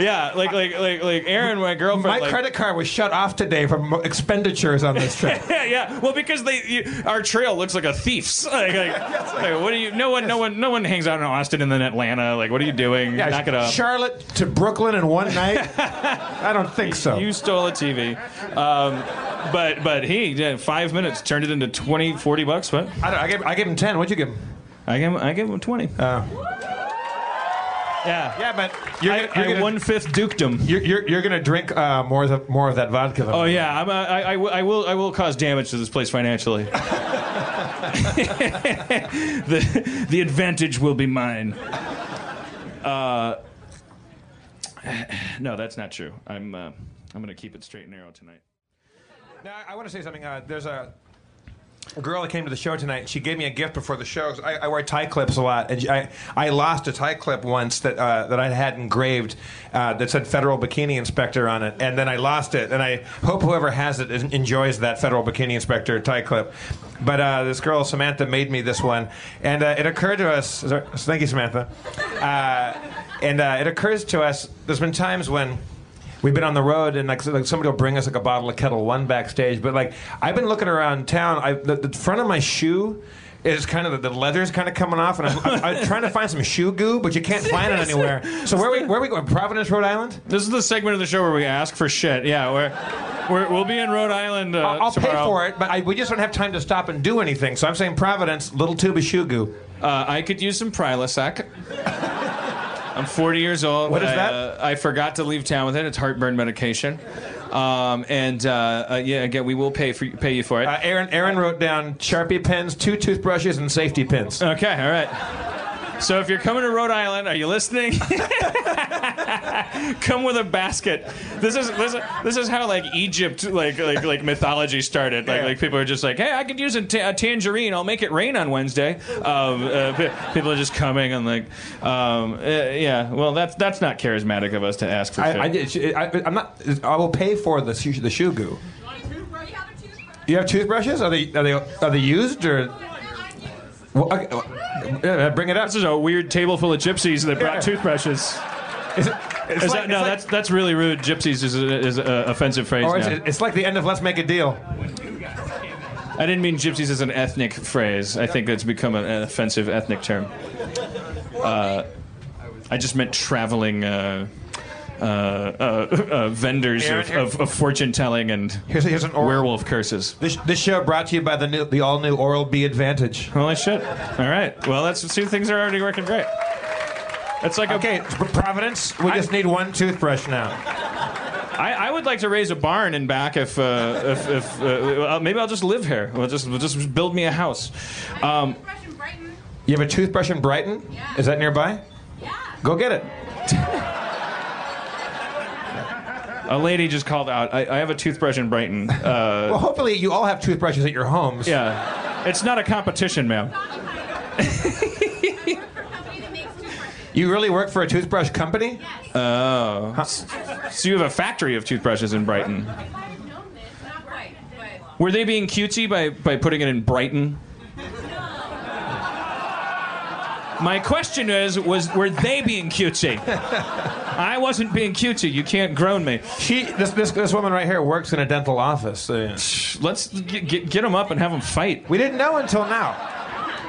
yeah, like like like like Erin, my girlfriend. My like, credit card was shut off today from expenditures on this trip. Yeah, yeah. Well, because they, you, our trail looks like a thief's. Like, like, like, what do you? No one, no one, no one hangs out in Austin and then Atlanta. Like, what are you doing? Yeah, Knock it up. Charlotte to Brooklyn in one night? I don't think so. You stole a TV. Um, but but he did five minutes turned it into 20, 40 bucks. What? I, don't, I, gave, I gave him 10. What'd you give him? I gave him, I gave him twenty. Uh, yeah. yeah, but you're, I, you're gonna, one fifth dukedom. You're, you're, you're gonna drink uh, more, of the, more of that vodka. Than Oh yeah, I'm, uh, I, I, will- I will I will cause damage to this place financially. the the advantage will be mine. Uh, no, that's not true. I'm uh, I'm gonna keep it straight and narrow tonight. Now, I want to say something. Uh, there's a, a girl that came to the show tonight. She gave me a gift before the show. I, I wear tie clips a lot, and I, I lost a tie clip once that uh, that I had engraved uh, that said "Federal Bikini Inspector" on it, and then I lost it. And I hope whoever has it enjoys that Federal Bikini Inspector tie clip. But uh, this girl Samantha made me this one, and uh, it occurred to us. Thank you, Samantha. Uh, and uh, it occurs to us. There's been times when we've been on the road and like, so- like somebody will bring us like a bottle of Ketel One backstage. But like I've been looking around town. I, the, the front of my shoe is kind of the, the leather's kind of coming off, and I'm, I'm, I'm trying to find some shoe goo, but you can't find it anywhere. So where we where are we going? Providence, Rhode Island. This is the segment of the show where we ask for shit. Yeah, we're, we're we'll be in Rhode Island. Uh, I'll, I'll pay for it, but I, we just don't have time to stop and do anything. So I'm saying Providence, little tube of shoe goo. Uh, I could use some Prilosec. I'm 40 years old. What is I, that? Uh, I forgot to leave town with it. It's heartburn medication. Um, and uh, uh, yeah, again, we will pay for pay you for it. Uh, Erin Erin wrote down Sharpie pens, two toothbrushes, and safety pins. Okay, all right. So if you're coming to Rhode Island, are you listening? Come with a basket. This is this is, this is how like Egypt like like like mythology started. Like Yeah. like people are just like, hey, I could use a, ta- a tangerine. I'll make it rain on Wednesday. Um, uh, pe- people are just coming and like, um, uh, yeah. Well, that's that's not charismatic of us to ask for. I, shit. I, did- I, I'm not. I will pay for the shoe, the shoe goo. You have toothbrushes? Are they are they are they used or? Well, okay, well, yeah, bring it up. this is a weird table full of gypsies that brought Yeah. toothbrushes. Is it, Is like, that, no, like- that's that's really rude. Gypsies is a, is a offensive phrase. or it's, now. it's like the end of Let's Make a Deal. I didn't mean gypsies as an ethnic phrase. I think it's become an, an offensive ethnic term. Uh, I just meant traveling uh, vendors Erin, of, here- of, of fortune telling and Here's, here's an oral. werewolf curses. This, this show brought to you by the new, the all new Oral B Advantage. Holy shit! All right. Well, that's see things are already working great. It's like Okay, Providence. We just need one toothbrush now. I would like to raise a barn in back if uh, if, if uh, maybe I'll just live here. We'll just we'll just build me a house. Um, You have a toothbrush in Brighton? Is that nearby? Yeah. Go get it. a lady just called out. I, I have a toothbrush in Brighton. Uh, Well, hopefully you all have toothbrushes at your homes. Yeah. It's not a competition, ma'am. Company that makes toothbrushes. You really work for a toothbrush company? Oh. So you have a factory of toothbrushes in Brighton. If I had known this, not quite, but Were they being cutesy by, by putting it in Brighton? My question is, was were they being cutesy? I wasn't being cutesy. You can't groan me. She, this, this, this woman right here works in a dental office. Uh, Let's get, get, get them up and have them fight. we didn't know until now.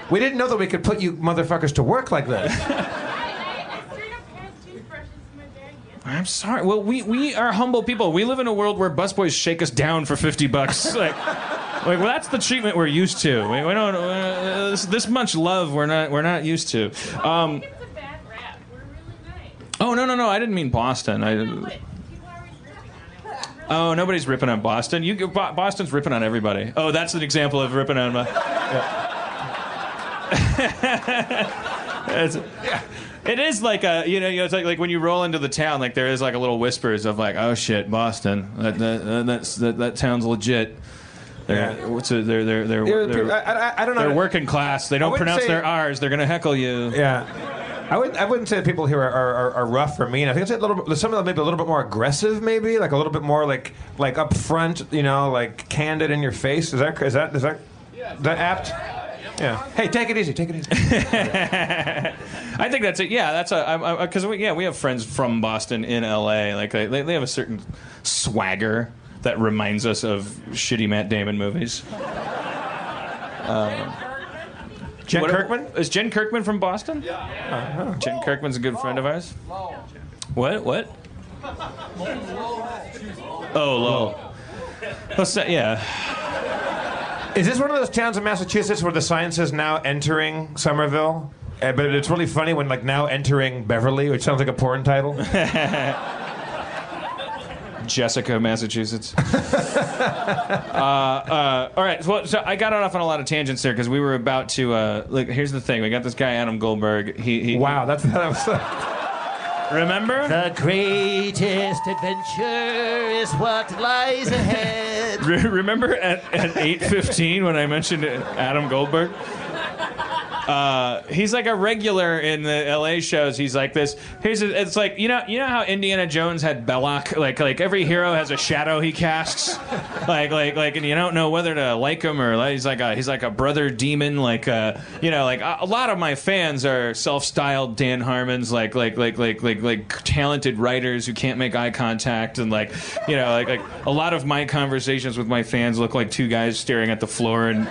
We didn't know that we could put you motherfuckers to work like this. I, I straight up had toothbrushes in my bag yesterday. I'm sorry. Well, we, we are humble people. We live in a world where busboys shake us down for 50 bucks. Like, like well, that's the treatment we're used to. We, we don't uh, this, this much love we're not we're not used to. Um, It's a bad rap. We're really nice. Oh no no no! I didn't mean Boston. I, But people are always ripping on it. oh, nobody's ripping on Boston. You Boston's ripping on everybody. Oh, that's an example of ripping on. My, It's- It is like a you know, you know it's like like when you roll into the town like there is like a little whispers of like oh shit Boston that that that's, that, that town's legit. They're Yeah. what's it, they're they're they're, Yeah, they're, I, I, I don't know. they're working class. They don't wouldn't pronounce say- their R's. They're gonna heckle you. Yeah. I wouldn't. I wouldn't say that people here are, are, are rough or mean. I think it's a little. bit- Some of them maybe a little bit more aggressive, maybe like a little bit more like like up front. You know, like candid in your face. Is that is that is that is that apt? Yeah. Hey, take it easy. Take it easy. I think that's it. Yeah, that's a because uh, we yeah we have friends from Boston in L.A. Like they they have a certain swagger that reminds us of shitty Matt Damon movies. Um, Jen What- Kirkman. is Jen Kirkman from Boston? Yeah. Jen Kirkman's a good friend of ours. What? What? Oh, Lowell. What's that? Yeah. Is this one of those towns in Massachusetts where the science is now entering Somerville? Uh, but it's really funny when like now entering Beverly, which sounds like a porn title. Jessica, Massachusetts. uh, uh, all right, well, so I got off on a lot of tangents there because we were about to. Uh, look, here's the thing: we got this guy Adam Goldberg. He, he wow, that's that was. remember? The greatest adventure is what lies ahead. Re- remember at, at 8.15 when I mentioned Adam Goldberg? Uh, he's like a regular in the LA shows. He's like this. A, it's like you know you know how Indiana Jones had Belloq. Like like every hero has a shadow he casts. Like like like and you don't know whether to like him or like, he's like a he's like a brother demon. Like uh you know like a, a lot of my fans are self-styled Dan Harmons. Like like like like like like talented writers who can't make eye contact and like you know like like a lot of my conversations with my fans look like two guys staring at the floor and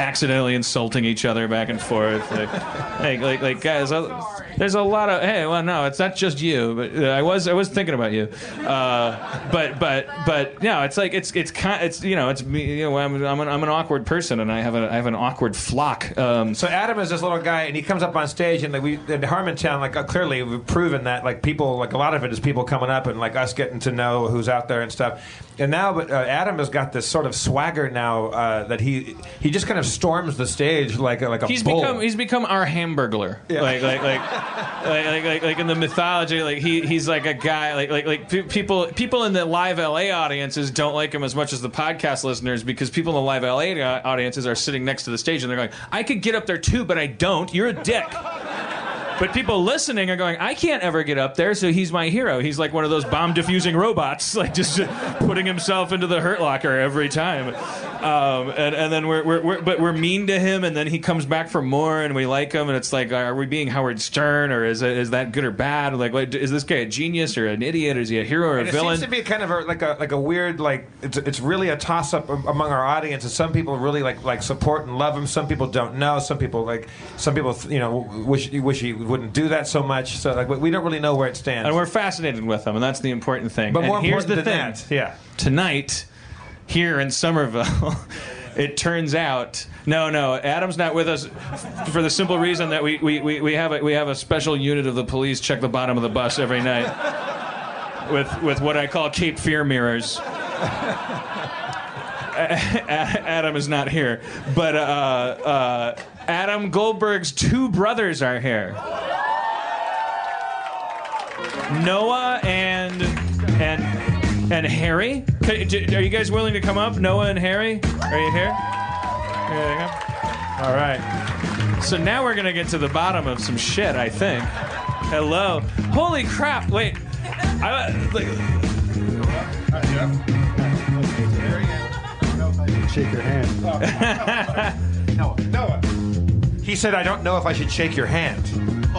accidentally insulting each other back and forth. Like, like, like, guys, uh, there's a lot of hey, well, no, it's not just you, but uh, I was, I was thinking about you, uh, but, but, but, no, it's like it's, it's, kind, it's, you know, it's me, you know, I'm, I'm, an, I'm an awkward person, and I have a, I have an awkward flock. Um, So Adam is this little guy, and he comes up on stage, and like we in Harmontown, like uh, clearly we've proven that like people, like a lot of it is people coming up and like us getting to know who's out there and stuff. And now, but uh, Adam has got this sort of swagger now uh, that he he just kind of storms the stage like a, like a He's bull. become he's become our Hamburglar. Yeah. Like, like like like like like like in the mythology, like he he's like a guy like like like pe- people people in the live LA audiences don't like him as much as the podcast listeners because people in the live LA audiences are sitting next to the stage and they're going, I could get up there too, but I don't. You're a dick. But people listening are going, I can't ever get up there, so he's my hero. He's like one of those bomb diffusing robots, like just putting himself into the hurt locker every time. Um, and, and then we're, we're, we're, but we're mean to him, and then he comes back for more, and we like him, and it's like, are we being Howard Stern, or is, it, is that good or bad? Like, what, is this guy a genius or an idiot? Or is he a hero or a And it villain? seems to be kind of a, like a like a weird like it's, it's really a toss up among our audience. And some people really like like support and love him. Some people don't know. Some people like some people you know wish wish he wouldn't do that so much. So like we don't really know where it stands. and we're fascinated with them, and that's the important thing. but And more here's the than thing. that, yeah. tonight here in Somerville. It turns out, no, no, Adam's not with us for the simple reason that we, we, we, we have a, we have a special unit of the police check the bottom of the bus every night with with what I call Cape Fear mirrors. Adam is not here, but uh, uh, Adam Goldberg's two brothers are here. Noah and and and Harry. Are you guys willing to come up? Noah and Harry, are you here? Here they go. All right. So now we're gonna get to the bottom of some shit. I think. Hello. Holy crap! Wait. I, like, Shake your hand. He said, "I don't know if I should shake your hand."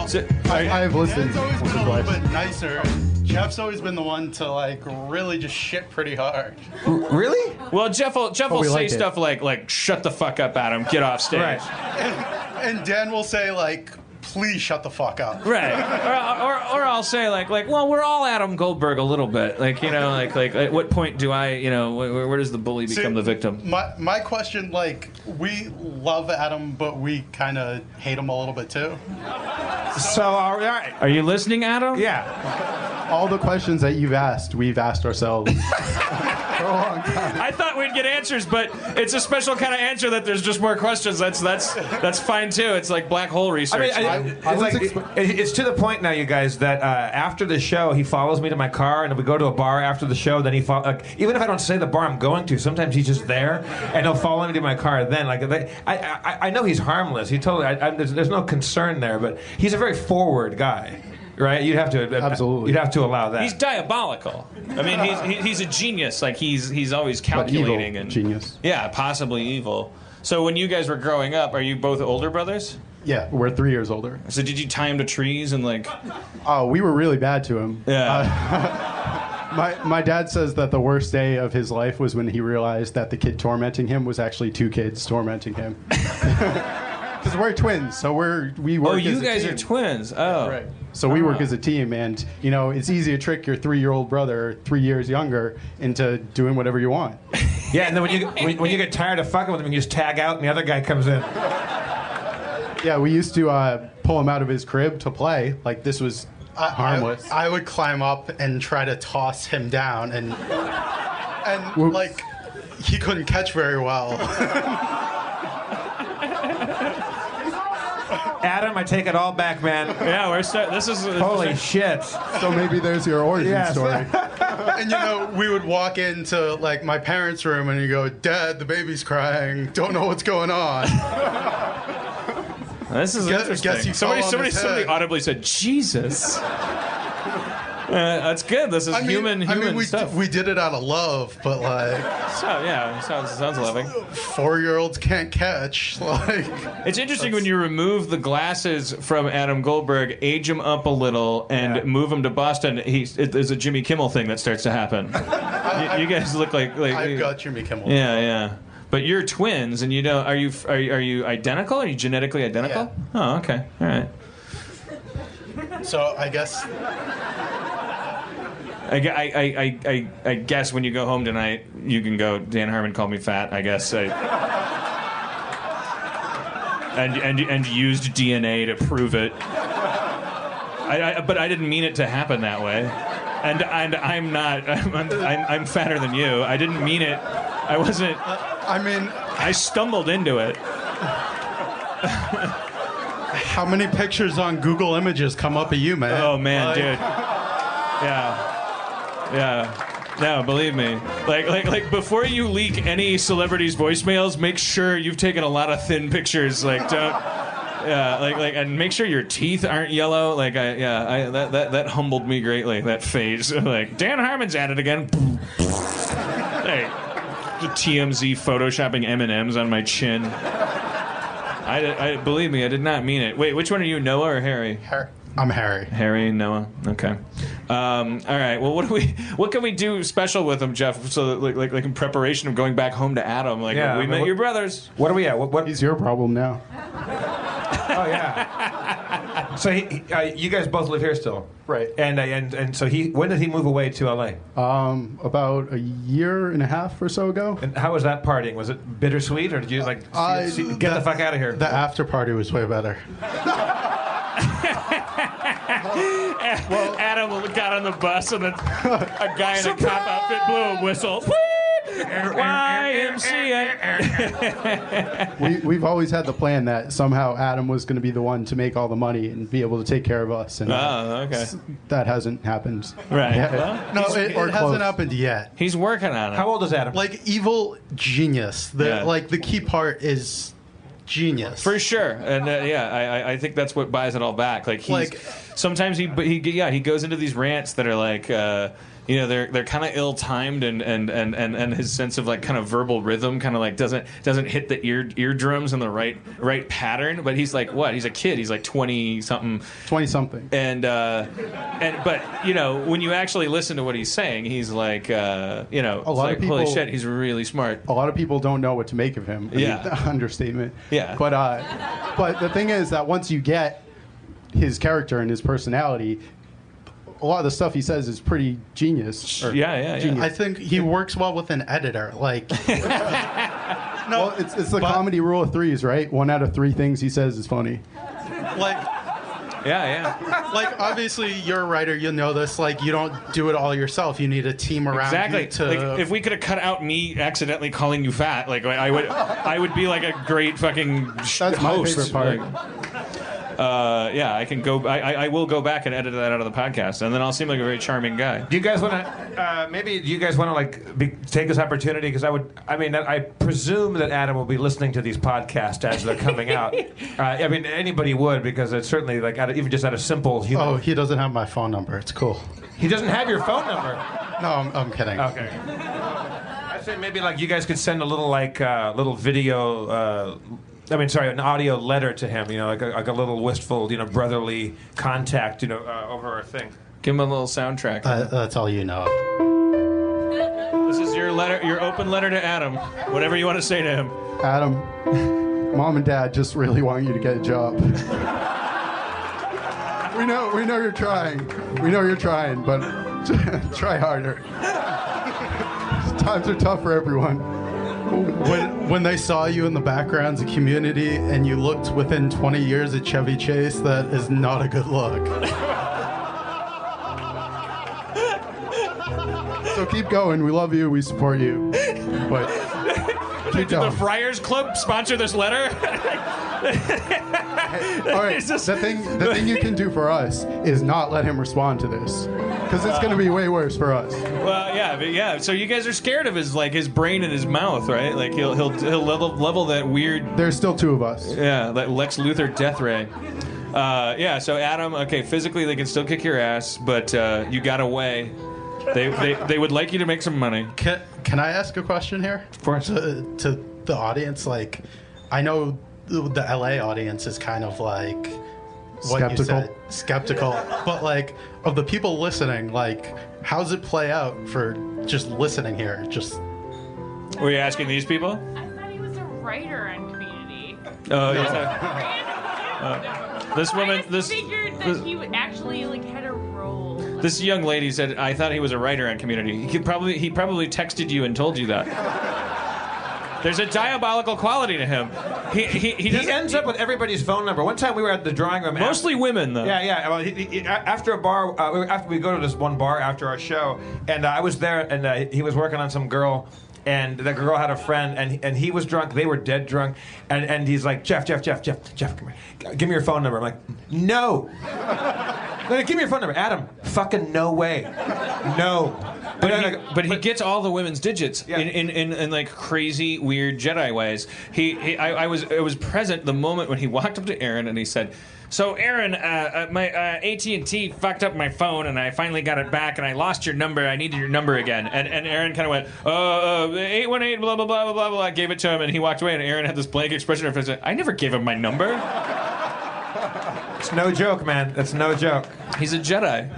so- I, I've listened Dan's always been a little bit nicer. Jeff's always been the one to like really just shit pretty hard. Really? well, Jeff will Jeff Oh, will we say like it. stuff like like "Shut the fuck up, Adam. Get off stage." Right. And Dan will say like, "Please shut the fuck up." Right. Or, or, or I'll say like like well we're all Adam Goldberg a little bit like you know like like at what point do I you know where, where does the bully become See, the victim? My my question, like, we love Adam, but we kind of hate him a little bit too. So all right. Are you listening, Adam? Yeah. All the questions that you've asked, we've asked ourselves. long time. I thought we'd get answers, but it's a special kind of answer that there's just more questions. That's that's that's fine too. It's like black hole I research. mean, I, I it's, like, expe- it- it's to the point now, you guys, that uh, after the show, he follows me to my car, and if we go to a bar after the show, then he fo- like, even if I don't say the bar I'm going to, sometimes he's just there, and he'll follow me to my car. Then, like, they, I, I, I know he's harmless. He totally, I, I, there's, there's no concern there, but he's a very forward guy, right? You'd have to Absolutely. you'd have to allow that. he's diabolical. I mean, he's he, he's a genius. Like he's he's always But evil calculating and genius. Yeah, possibly evil. So when you guys were growing up, are you both older brothers? Yeah, we're three years older. So did you tie him to trees and like? Oh, we were really bad to him. Yeah. Uh, my my dad says that the worst day of his life was when he realized that the kid tormenting him was actually two kids tormenting him. Because we're twins, so we're we work. oh, you as a guys team. are twins. Oh, Right. So we work uh-huh. as a team, and you know it's easy to trick your three-year-old brother, three years younger, into doing whatever you want. yeah, and then when you when, when you get tired of fucking with him, you just tag out, and the other guy comes in. Yeah, we used to uh, pull him out of his crib to play. Like this was I- harmless. I, I would climb up and try to toss him down, and and Whoops. like he couldn't catch very well. Adam, I take it all back, man. Yeah, we're start. This is Holy shit! so maybe there's your origin Yes. story. and you know, we would walk into like my parents' room, and you go, "Dad, the baby's crying. Don't know what's going on." This is Guess- interesting. guess you somebody, somebody, somebody head. audibly said, "Jesus." Uh, that's good. This is I mean, human, I mean, we stuff. we did it out of love, but like so, yeah, sounds sounds loving. four-year-olds can't catch. Like It's interesting when you remove the glasses from Adam Goldberg, age him up a little, and Yeah. move him to Boston. He's it, there's a Jimmy Kimmel thing that starts to happen. you, you guys look like like I've got Jimmy Kimmel. yeah, yeah. But you're twins, and you know, are you are, you- are you identical? Are you genetically identical? Oh, okay, all right. So I guess I, I, I, I, I, I guess when you go home tonight, you can go. Dan Harmon called me fat. I guess. I, and and and used DNA to prove it. I, I, but I didn't mean it to happen that way. And and I'm not. I'm, I'm, I'm fatter than you. I didn't mean it. I wasn't. Uh, I mean, I stumbled into it. how many pictures on Google Images come up of you, man? Oh man, Like, dude. Yeah. Yeah. No, believe me. Like, like, like. Before you leak any celebrities' voicemails, make sure you've taken a lot of thin pictures. Like, don't. Yeah, like, like, and make sure your teeth aren't yellow. Like, I, yeah, I, that, that, that humbled me greatly. That phase. like, Dan Harmon's at it again. hey, the TMZ photoshopping M and M's on my chin. I, I believe me, I did not mean it. Wait, which one are you, Noah or Harry? Har- I'm Harry. Harry and Noah. Okay. Um, all right. Well, what do we? What can we do special with them, Jeff? So, that, like, like, like in preparation of going back home to Adam, like Yeah, we I mean, met what- your brothers. What are we at? What? what He's your problem now. oh yeah. So he, he- uh, you guys both live here still, Right. And uh, and and so he. When did he move away to LA? Um, about a year and a half or so ago. And how was that partying? Was it bittersweet, or did you like see- I- see- get the that- fuck out of here? The after party was way better. Well, Adam got on the bus, and then a guy in a cop outfit blew a whistle. YMCA. We, we've always had the plan that somehow Adam was going to be the one to make all the money and be able to take care of us, and uh, Oh, okay. that hasn't happened. Right. yet. Well, No, it, it hasn't happened yet. he's working on it. how old is Adam? Like evil genius. The Yeah. like the key part is genius. For sure, and uh, yeah, I, I- I think that's what buys it all back. Like he's Like- sometimes he, but he, yeah, he goes into these rants that are like, uh, you know, they're they're kind of ill timed, and, and and and and his sense of like kind of verbal rhythm kind of like doesn't doesn't hit the ear eardrums in the right right pattern. But he's like, what? He's a kid. He's like twenty something. Twenty something. And uh, and but you know when you actually listen to what he's saying, he's like uh, you know A lot it's of like, holy people- shit, he's really smart. A lot of people don't know what to make of him. I Yeah. mean, understatement. Yeah. But uh, but the thing is that once you get his character and his personality, a lot of the stuff he says is pretty genius. or Yeah, yeah, yeah. genius. I think he works well with an editor. Like well, it's, it's the But- comedy rule of threes, right? One out of three things he says is funny. like Yeah, yeah. like obviously you're a writer, you know this. Like you don't do it all yourself. You need a team around Exactly. you to. like if we could have cut out me accidentally calling you fat, like I would, I would be like a great fucking sh- That's my host. favorite part. Like, uh, yeah, I can go. I, I, I will go back and edit that out of the podcast, and then I'll seem like a very charming guy. Do you guys want to? Uh, maybe do you guys want to like be, take this opportunity? Because I would. I mean, I presume that Adam will be listening to these podcasts as they're coming out. uh, I mean, anybody would because it's certainly like out of, even just out of simple human. oh, he doesn't have my phone number. It's cool. He doesn't have your phone number. No, I'm, I'm kidding. Okay. I'd say maybe like you guys could send a little like uh, little video. Uh, I mean, sorry, an audio letter to him. You know, like a, like a little wistful, you know, brotherly contact. You know, uh, over our thing. Give him a little soundtrack. Uh, that's all you know. this is your letter, your open letter to Adam. Whatever you want to say to him. Adam, mom and dad just really want you to get a job. we know, we know you're trying. We know you're trying, but try harder. Times are tough for everyone. When when they saw you in the backgrounds of Community and you looked within 20 years at Chevy Chase, that is not a good look. So keep going. We love you. We support you. But keep The. Friars Club sponsor this letter. All right. The thing, the thing you can do for us is not let him respond to this, because it's going to be way worse for us. Well, yeah, but yeah. So you guys are scared of his like his brain and his mouth, right? Like he'll he'll he'll level level that weird There's still two of us. yeah that Lex Luthor death ray. Uh, yeah. So Adam, okay, physically they can still kick your ass, but uh, you got away. They, they they would like you to make some money. Can, can I ask a question here? Of course. To, to the audience, like, I know the the LA audience is kind of like what you Skeptical. said, skeptical. but like, of the people listening, like, how's it play out for just listening here? Just Were you asking these people? I thought he was a writer on Community. Oh, yes. Uh, this woman, I this figured that this- he would actually like had a role. This young lady said, "I thought he was a writer on Community. He probably he probably texted you and told you that." There's a diabolical quality to him. He he, he, He ends up with everybody's phone number. One time we were at the drawing room. mostly women though. Yeah, yeah. Well, he, he, after a bar, uh, we- after we go to this one bar after our show, and uh, I was there, and uh, he was working on some girl, and the girl had a friend, and and he was drunk. They were dead drunk, and and he's like, Jeff, Jeff, Jeff, Jeff, Jeff, come here, give me your phone number. I'm like, no. No, give me your phone number, Adam. Fucking no way, no. But he, like, but he gets all the women's digits Yeah. in, in, in, in like crazy weird Jedi ways. He, he I, I was I was present the moment when he walked up to Erin and he said, "So Erin, uh, uh, my uh, AT and T fucked up my phone and I finally got it back and I lost your number. I needed your number again." And and Erin kind of went, "Uh, eight one eight blah blah blah blah blah blah." Gave it to him and he walked away and Erin had this blank expression on his face. I never gave him my number. it's no joke, man. It's no joke. He's a Jedi.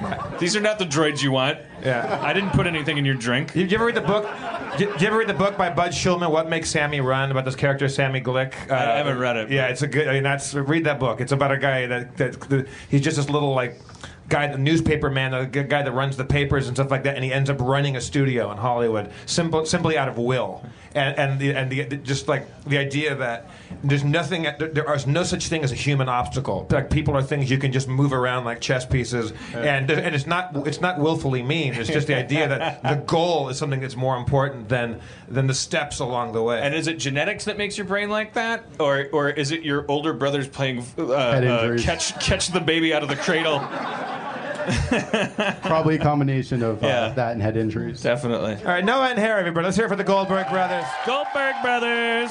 These are not the droids you want. Yeah. I didn't put anything in your drink. Did you ever read the book? Did did you ever read the book by Budd Schulberg, "What Makes Sammy Run"? About this character, Sammy Glick. Uh, I haven't read it. Yeah, it's a good. I mean, that's read that book. It's about a guy that that, that he's just this little like guy, the newspaper man, the guy that runs the papers and stuff like that, and he ends up running a studio in Hollywood, simple, simply out of will, and and the, and the, just like the idea that there's nothing, there, there is no such thing as a human obstacle. Like people are things you can just move around like chess pieces, and and it's not it's not willfully mean. It's just the idea that the goal is something that's more important than than the steps along the way. And is it genetics that makes your brain like that, or or is it your older brothers playing uh, uh, catch catch the baby out of the cradle? Probably a combination of uh, Yeah. that and head injuries. Definitely. All right, Noah and Harry, everybody. Let's hear it for the Goldberg brothers. Goldberg brothers.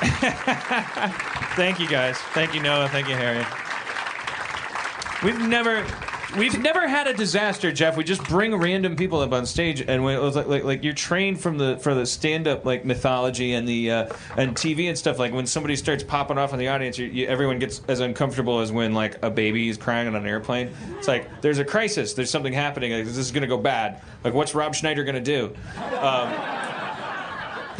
Thank you guys. Thank you Noah. Thank you Harry. We've never. We've never had a disaster, Jeff. We just bring random people up on stage, and we, it was like, like, like you're trained from the for the stand-up like mythology and the uh, and TV and stuff. Like when somebody starts popping off in the audience, you, you, everyone gets as uncomfortable as when like a baby is crying on an airplane. It's like there's a crisis, there's something happening. Like, this is going to go bad. Like what's Rob Schneider going to do? Um,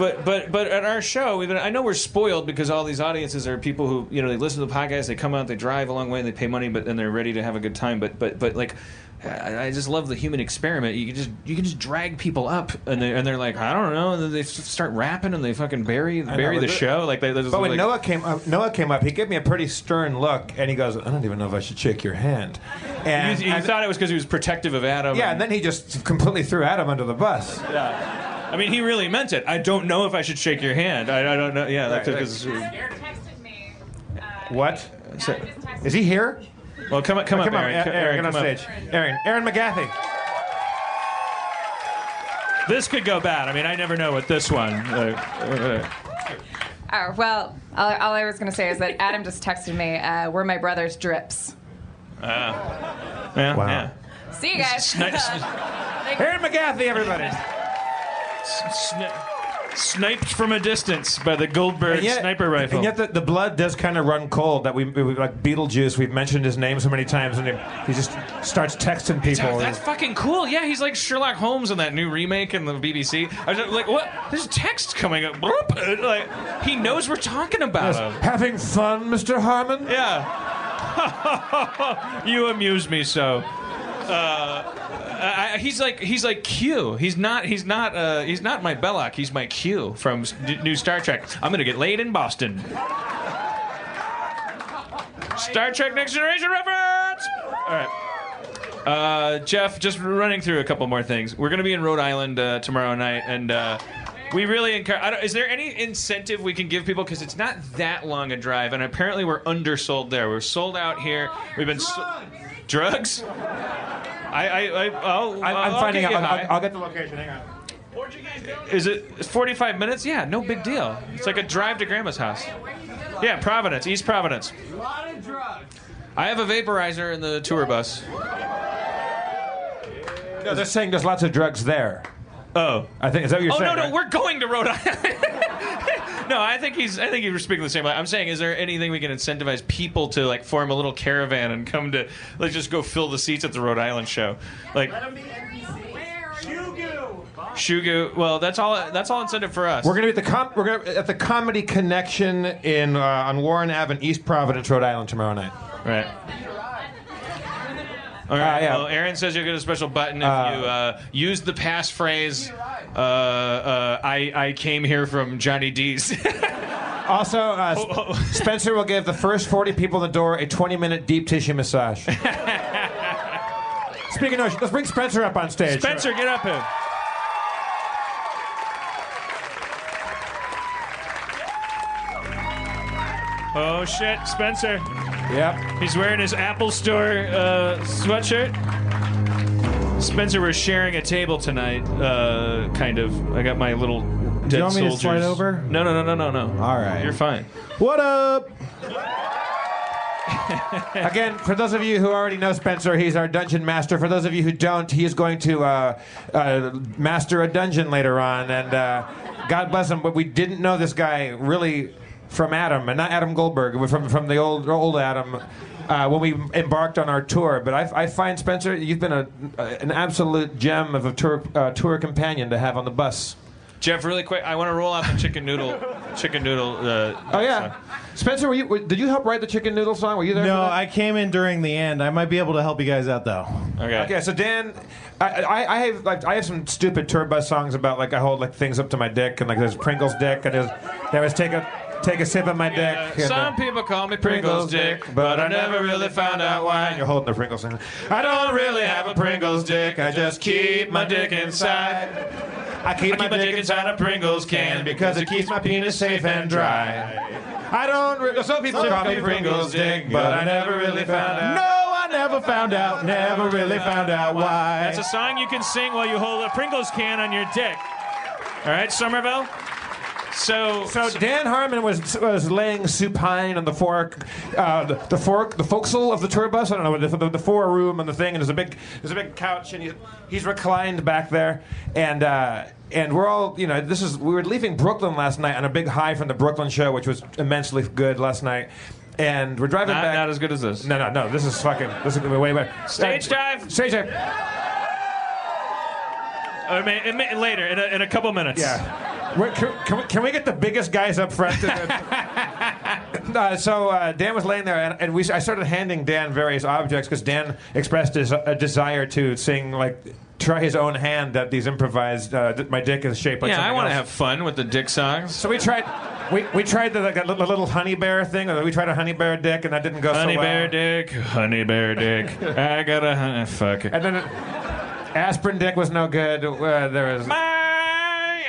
but but but at our show, I know we're spoiled because all these audiences are people who you know they listen to the podcast, they come out, they drive a long way, and they pay money, but then they're ready to have a good time. But but but like I I just love the human experiment. You can just you can just drag people up, and they and they're like, I don't know, and then they start rapping, and they fucking bury I bury know, the but- show. Like they, just But when like, Noah came up, Noah came up, he gave me a pretty stern look, and he goes, "I don't even know if I should shake your hand." And, you, you and- thought it was because he was protective of Adam. yeah, and then he just completely threw Adam under the bus. yeah. I mean, he really meant it. I don't know if I should shake your hand. I, I don't know. Yeah, that's Right, because. Erin texted me. Uh, What? Adam just texted Is he here? Well, come, come Oh, up, come on, Erin. Erin, Come- Erin, get on come up. stage. Erin, Erin McGathy. This could go bad. I mean, I never know with this one. Uh, uh, Oh, well, all, all I was going to say is that Adam just texted me, uh, we're my brother's drips. uh, yeah, Wow. yeah. See you guys. Sni- sni- Erin McGathy, everybody. Sni- sniped from a distance by the Goldberg sniper rifle. And yet the, the blood does kind of run cold. That we, we like Beetlejuice. We've mentioned his name so many times, and he, he just starts texting people. That's fucking cool. Yeah, he's like Sherlock Holmes in that new remake in the BBC. I was just like, what? There's text coming up. Bloop. Uh, Like, he knows we're talking about him. Having fun, Mr. Harmon? Yeah. you amuse me so. Uh, He's like he's like Q. He's not he's not uh, he's not my Belloq. He's my Q from new Star Trek. I'm gonna get laid in Boston. Star Trek Next Generation reference. All right. Uh, Jeff, just running through a couple more things. We're going to be in Rhode Island uh, tomorrow night, and uh, we really encourage. Is there any incentive we can give people? Because it's not that long a drive, and apparently we're undersold there. We're sold out here. We've been drugs. I, I, I, I'll, I, I'm I'll finding out. I'll. I'll, I'll get the location. Hang on. Is it 45 minutes? Yeah, no big deal. It's like a drive to grandma's house. Yeah, Providence, East Providence. A lot of drugs. I have a vaporizer in the tour bus. No, they're saying there's lots of drugs there. Oh. I think is that what you're Oh saying? no, no, right? we're going to Rhode Island. no, I think he's. I think he was speaking the same way. I'm saying, is there anything we can incentivize people to like form a little caravan and come to Let's just go fill the seats at the Rhode Island show? Like Shugu. Well, that's all. That's all incentive for us. We're gonna be at the com- we're gonna at the Comedy Connection in uh, on Warren Ave in East Providence, Rhode Island tomorrow night. Right. All right. Uh, yeah. Well, Erin says you'll get a special button if you uh, use the passphrase. Uh, uh, I I came here from Johnny D's. Also, uh, Spencer will give the first 40 people in the door a 20 minute deep tissue massage. Speaking of, let's bring Spencer up on stage. Spencer, get up here. Oh shit, Spencer. Yep. He's wearing his Apple Store uh, sweatshirt. Spencer, we're sharing a table tonight. Uh, kind of. I got my little dead Do you want me to slide over? No, no, no, no, no, no. All right. You're fine. What up? Again, for those of you who already know Spencer, he's our dungeon master. For those of you who don't, he is going to uh, uh, master a dungeon later on. And uh, God bless him, but we didn't know this guy really from Adam, and not Adam Goldberg, from from the old old Adam. Uh, when we embarked on our tour, but I, I find Spencer, you've been a, an absolute gem of a tour uh, tour companion to have on the bus. Jeff, really quick, I want to roll out the chicken noodle, chicken noodle. Uh, Oh yeah, Spencer, were you, were, did you help write the chicken noodle song? Were you there? No, for that? I came in during the end. I might be able to help you guys out though. Okay. Okay, so Dan, I, I, I have like I have some stupid tour bus songs about like I hold like things up to my dick and like there's Pringles dick and there's there was take a take a sip of my dick. and, Some uh, people call me Pringles Dick, but I never really found out why. You're holding the Pringles thing. I don't really have a Pringles dick. I just keep my dick inside. I keep, my, dick inside a Pringles can because it keeps my penis safe and dry. I don't. Re- some people call me Pringles dick, but I never really found out. No, I never found out. Never really found out why. That's a song you can sing while you hold a Pringles can on your dick. All right, Somerville. So, So Dan Harmon was was laying supine on the fork, uh, the, the fork, the forecastle of the tour bus. I don't know the, the, the fore room and the thing. And there's a big there's a big couch, and he's, he's reclined back there, and uh, and we're all you know this is we were leaving Brooklyn last night on a big high from the Brooklyn show, which was immensely good last night. And we're driving not, back. not as good as this. no, no, no. This is fucking. This is gonna be way better. Stage Uh, dive. Stage dive. I mean, may- later in a, in a couple minutes. Yeah. Wait, can, can, we, can we get the biggest guys up front? Uh, so uh, Dan was laying there, and, and we I started handing Dan various objects because Dan expressed his, a desire to sing like try his own hand at these improvised. Uh, my dick is shaped like yeah, I want to have fun with the dick songs. So we tried. We, we tried the, like, the little honey bear thing. or We tried a honey bear dick, and that didn't go Honey so well. Honey bear dick, honey bear dick. I got a honey. Fuck it. And then aspirin dick was no good. Uh, there was. My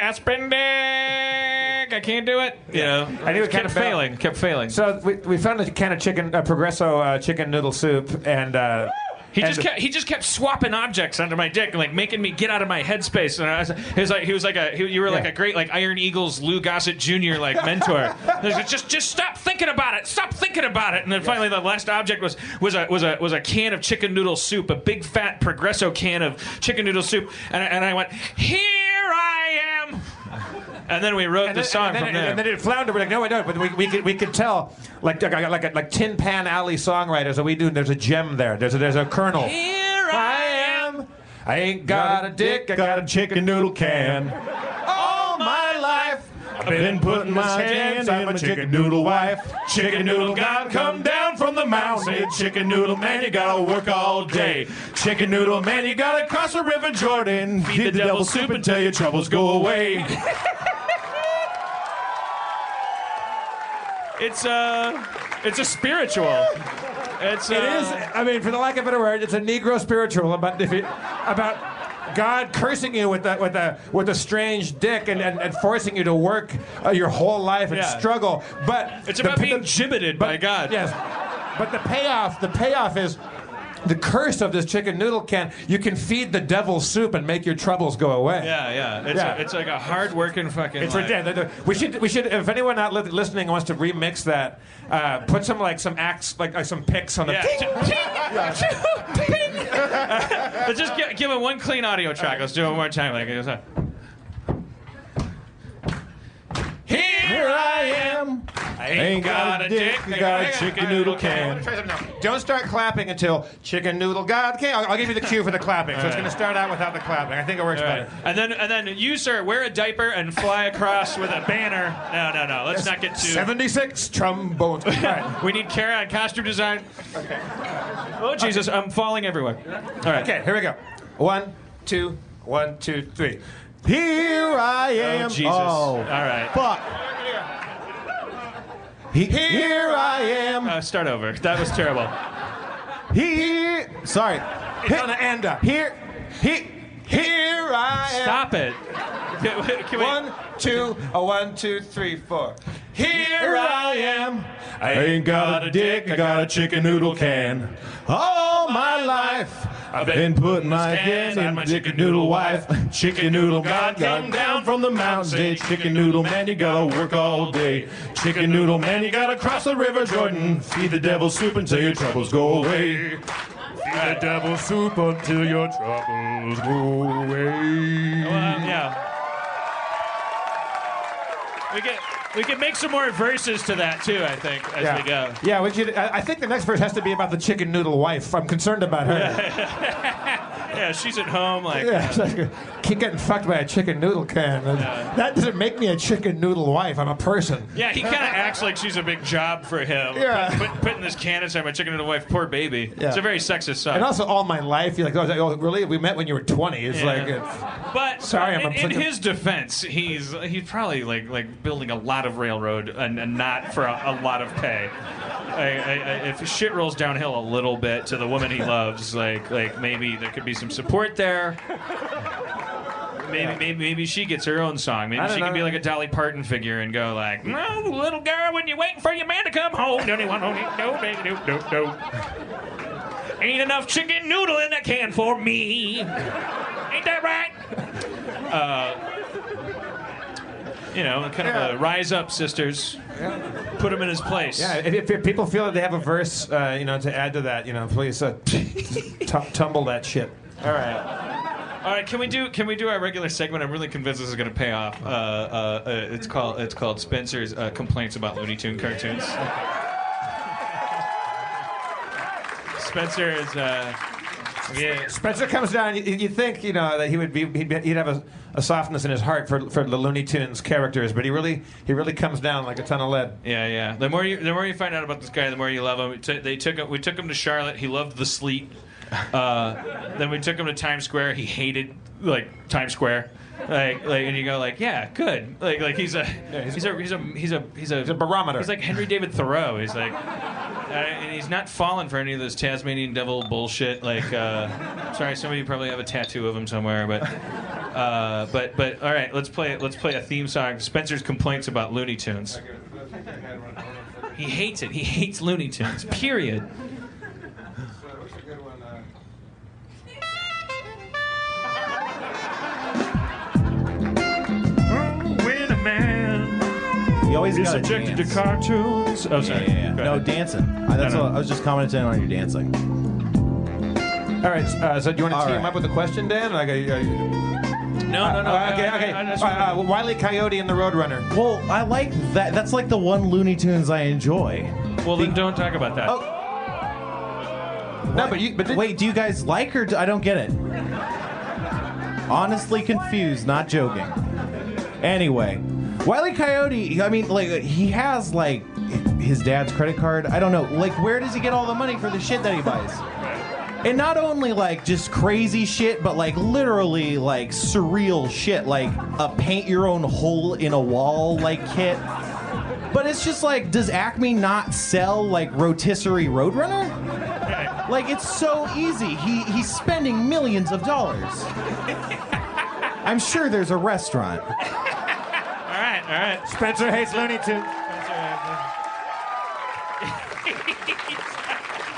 aspirin dick. I can't do it. You know, I knew it kept kinda failing. Kept failing. So we, we found a can of chicken, uh, Progresso uh, chicken noodle soup, and uh, He just and- kept he just kept swapping objects under my dick, like making me get out of my headspace. And I was, he was like he was like a he, you were like Yeah. a great like Iron Eagles Lou Gossett Jr. like mentor. He was like, just just stop thinking about it, stop thinking about it. And then finally the last object was was a was a was a can of chicken noodle soup, a big fat Progresso can of chicken noodle soup. And I, and I went here I am. And then we wrote and the then, song and then, from there. and then it floundered. We're like, no, I don't. But we, we could we could tell like like like, like Tin Pan Alley songwriters that we do. There's a gem there. There's a, there's a kernel. here I am. I ain't got a dick. I got a chicken noodle can. All my life, I've been putting my hands on my chicken noodle wife. Chicken noodle God come down from the mountain. Say, Chicken noodle man, you gotta work all day. Chicken noodle man, you gotta cross the river Jordan. Feed the devil soup until your troubles go away. It's a it's a spiritual. It's uh, It is. I mean, for the lack of a better word, it's a Negro spiritual about if it, about God cursing you with a with a with a strange dick and, and, and forcing you to work uh, your whole life and Yeah. struggle. But It's the- about the- being gibbeted by God. Yes, but the payoff the payoff is. The curse of this chicken noodle can, you can feed the devil soup and make your troubles go away. Yeah, yeah. It's, Yeah. A, it's like a hard working fucking. It's ridiculous. We should, we should. If anyone not listening wants to remix that, uh, put some like some acts, like, like some picks on the. Yeah. Let's just give, give him one clean audio track. Let's do it one more time. Like, it uh, Here I am. I ain't got a dick. I got a chicken noodle can. Try something now. Don't start clapping until chicken noodle god. Okay, I'll, I'll give you the cue for the clapping. So it's going to start out without the clapping. I think it works All right. better. And then, and then you, sir, wear a diaper and fly across with a banner. No, no, no. Let's not get too. 76 trombones. All right. We need Kara on costume design. Okay. Oh Jesus, I'm falling everywhere. All right. Okay, here we go. One, two, one, two, three. Here I am. Oh Jesus. Oh, All right. fuck. Here I am. Uh, start over. That was terrible. Here. Sorry. It's on the end up. Here. Here. Here I am. Stop it. Can can we- One, two, a one, two, three, four. Here I am. I ain't got a dick, I got a chicken noodle can. All my life, I've been putting my hands in my chicken noodle wife. Chicken noodle God come down from the mountains. Say, chicken noodle man, you gotta work all day. Chicken noodle man, you gotta cross the river Jordan. Feed the devil soup until your troubles go away. Feed the devil soup until your troubles go away. Well, uh, yeah. We get we can make some more verses to that too. I think as Yeah. we go. Yeah, we should, I think the next verse has to be about the chicken noodle wife. I'm concerned about her. Yeah, she's at home like. Yeah, it's like, keep getting fucked by a chicken noodle can. That doesn't make me a chicken noodle wife. I'm a person. Yeah, he kind of acts like she's a big job for him. Yeah. Put, put, putting this can inside my chicken noodle wife, poor baby. Yeah. It's a very sexist song. And also, all my life, you're like, oh, oh, really? We met when you were 20. It's Yeah. like, it's, But Sorry, uh, I'm in, in his defense, he's he's probably like like building a lot of railroad and, and not for a, a lot of pay. I, I, I, if shit rolls downhill a little bit to the woman he loves, like like maybe there could be some support there. Maybe, maybe maybe she gets her own song. Maybe she don't can be like a Dolly Parton figure and go like, "No, little girl, when you're waiting for your man to come home, don't you want no, no, no, no, no. Ain't enough chicken noodle in that can for me. Ain't that right? Uh, you know, kind of a rise up, sisters. Put him in his place. yeah, if, if, if people feel that they have a verse, uh, you know, to add to that, you know, please uh, t- tumble that shit. All right. All right. Can we do Can we do our regular segment? I'm really convinced this is going to pay off. Uh, uh, uh, it's called It's called Spencer's uh, complaints about Looney Tune cartoons. Spencer is. Uh, Yeah. Spencer comes down. You, you think you know that he would be he'd, be- he'd have a, a softness in his heart for, for the Looney Tunes characters, but he really he really comes down like a ton of lead. Yeah, yeah. The more you the more you find out about this guy, the more you love him. T- they took him, we took him to Charlotte. He loved the sleet. Uh, then we took him to Times Square. He hated like Times Square. Like, like, and you go like, yeah, good. Like, like he's a, he's a, he's a, he's a, he's a, a barometer. He's like Henry David Thoreau. He's like, uh, and he's not falling for any of this Tasmanian devil bullshit. Like, uh, sorry, some of you probably have a tattoo of him somewhere, but, uh, but, but, all right, let's play, let's play a theme song. Spencer's complaints about Looney Tunes. He hates it. He hates Looney Tunes. Period. Always is gotta subjected dance. to cartoons. Oh, sorry. Yeah, yeah, yeah. Go No ahead. dancing. I, that's No, no. all, I was just commenting on your dancing. All right. Uh, so do you want to All tee him right. up with a question, Dan? Like, a, a, No, no, no. Uh, okay, I- I- okay. I just Uh, wanna- uh, Wiley Coyote and the Roadrunner. Well, I like that. That's like the one Looney Tunes I enjoy. well, then don't talk about that. Oh. No, but you. But did, Wait, do you guys like her? I don't get it? Honestly confused, not joking. Anyway, Wiley Coyote. I mean, like he has like his dad's credit card. I don't know. Like, where does he get all the money for the shit that he buys? And not only like just crazy shit, but like literally like surreal shit, like a paint your own hole in a wall like kit. But it's just like, does Acme not sell like rotisserie Roadrunner? Like it's so easy. He he's spending millions of dollars. I'm sure there's a restaurant. All right, all right. Spencer hates Looney Tunes.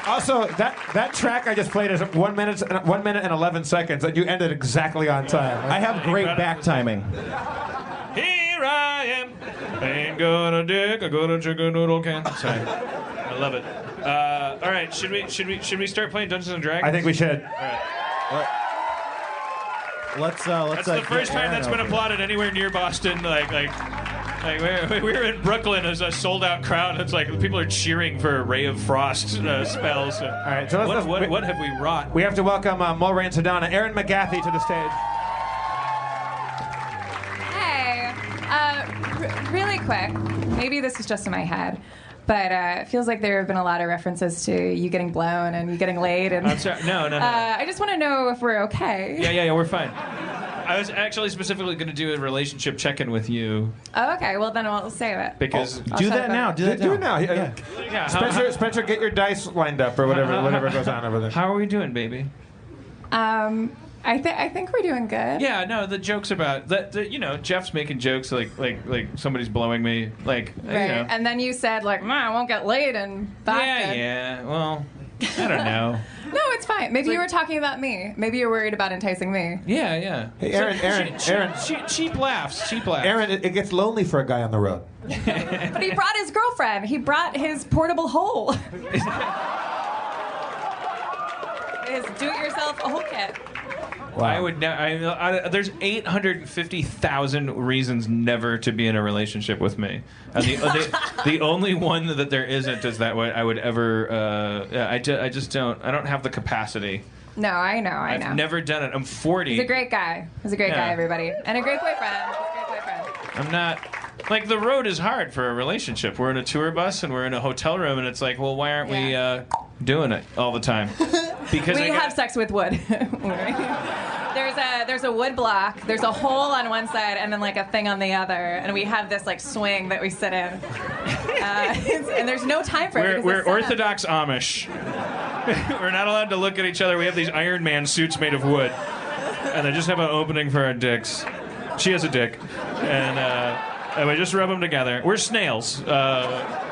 Also, that, that track I just played is one minute one minute and eleven seconds, and you ended exactly on time. I have great back timing. Here I am. Ain't gonna dick. I got a chicken noodle can. Sorry. I love it. Uh, all right, should we should we should we start playing Dungeons and Dragons? I think we should. All right. Let's uh let's That's uh, the first time that's been applauded anywhere near Boston. Like like. Like we we were in Brooklyn as a sold-out crowd. It's like people are cheering for Ray of Frost uh, spells. All right, so let's- what, let's- what, we- what have we wrought? We have to welcome uh, Mulray and Sedona, Erin McGathy to the stage. Hey, uh, r- really quick. Maybe this is just in my head, but uh, it feels like there have been a lot of references to you getting blown and you getting laid. And I'm sorry. No, no, no. Uh, I just want to know if we're okay. Yeah, yeah, yeah. We're fine. I was actually specifically going to do a relationship check-in with you Oh, okay. Well, then we'll save it. because I'll Do that now. Do it. that Do it now. now. Yeah. yeah. Spencer, Spencer, get your dice lined up or whatever, whatever goes on over there. How are we doing, baby? Um, I think I think we're doing good. Yeah, no, the jokes about that. The, you know, Jeff's making jokes like like like somebody's blowing me. Like Right. you know. And then you said like, I won't get laid and yeah, yeah. Well, I don't know. No, it's fine. Maybe you were talking about me. Maybe you're worried about enticing me. Yeah, yeah. Hey, Erin, So- Erin, she- Erin. She, cheap laughs. Cheap laughs. Erin, it, it gets lonely for a guy on the road. But he brought his girlfriend. He brought his portable hole. his do-it-yourself hole kit. I would. Ne- I, I, there's 850,000 reasons never to be in a relationship with me, and the the, the only one that there isn't is that what I would ever. Uh, yeah, I, ju- I just don't. I don't have the capacity. No, I know, I I've know. never done it. I'm 40. He's a great guy. He's a great Yeah. guy, everybody, and a great boyfriend. He's a great boyfriend. I'm not. Like the road is hard for a relationship. We're in a tour bus and we're in a hotel room, and it's like, well, why aren't we uh, doing it all the time? Because we have sex with wood. there's a there's a wood block. There's a hole on one side and then like a thing on the other, and we have this like swing that we sit in. Uh, and there's no time for it. We're, because we're set up. Orthodox Amish. we're not allowed to look at each other. We have these Iron Man suits made of wood, and they just have an opening for our dicks. She has a dick, and uh, and we just rub them together. We're snails. Uh,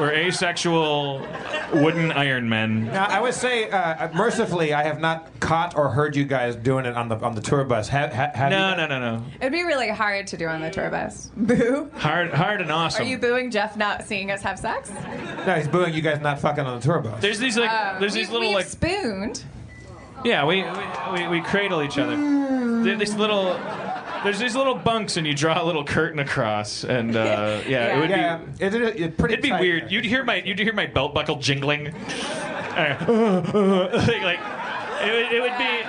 we're asexual wooden Iron Men. Now, I would say, uh, mercifully, I have not caught or heard you guys doing it on the on the tour bus. Have, ha, have No, you? no, no, no. It'd be really hard to do on the tour bus. Boo. Hard, hard and awesome. Are you booing Jeff not seeing us have sex? No, he's booing you guys not fucking on the tour bus. There's these like, Uh, there's we- these little we've like, spooned. yeah, we we, we, we cradle each other. There- These little, there's these little bunks, and you draw a little curtain across, and uh, yeah, it would yeah, be. it, it, it, pretty It'd be tight. weird. You'd hear my you'd hear my belt buckle jingling. Uh, like, like, It, would- it would be.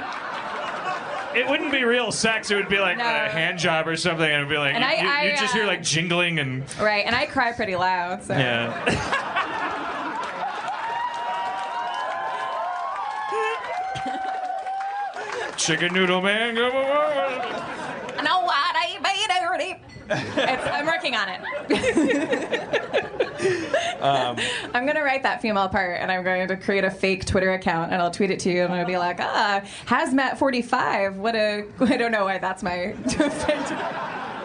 It wouldn't be real sex. It would be like No. a hand job or something, and it'd be like And you, I- you, I, you'd just hear uh, like jingling and Right, and I cry pretty loud. So. yeah. Chicken noodle man, go. No, what I made it. It's, I'm working on it. Um, I'm gonna write that female part, and I'm going to create a fake Twitter account, and I'll tweet it to you, and I'll be like, ah, hazmat 45. What a. I don't know why that's my.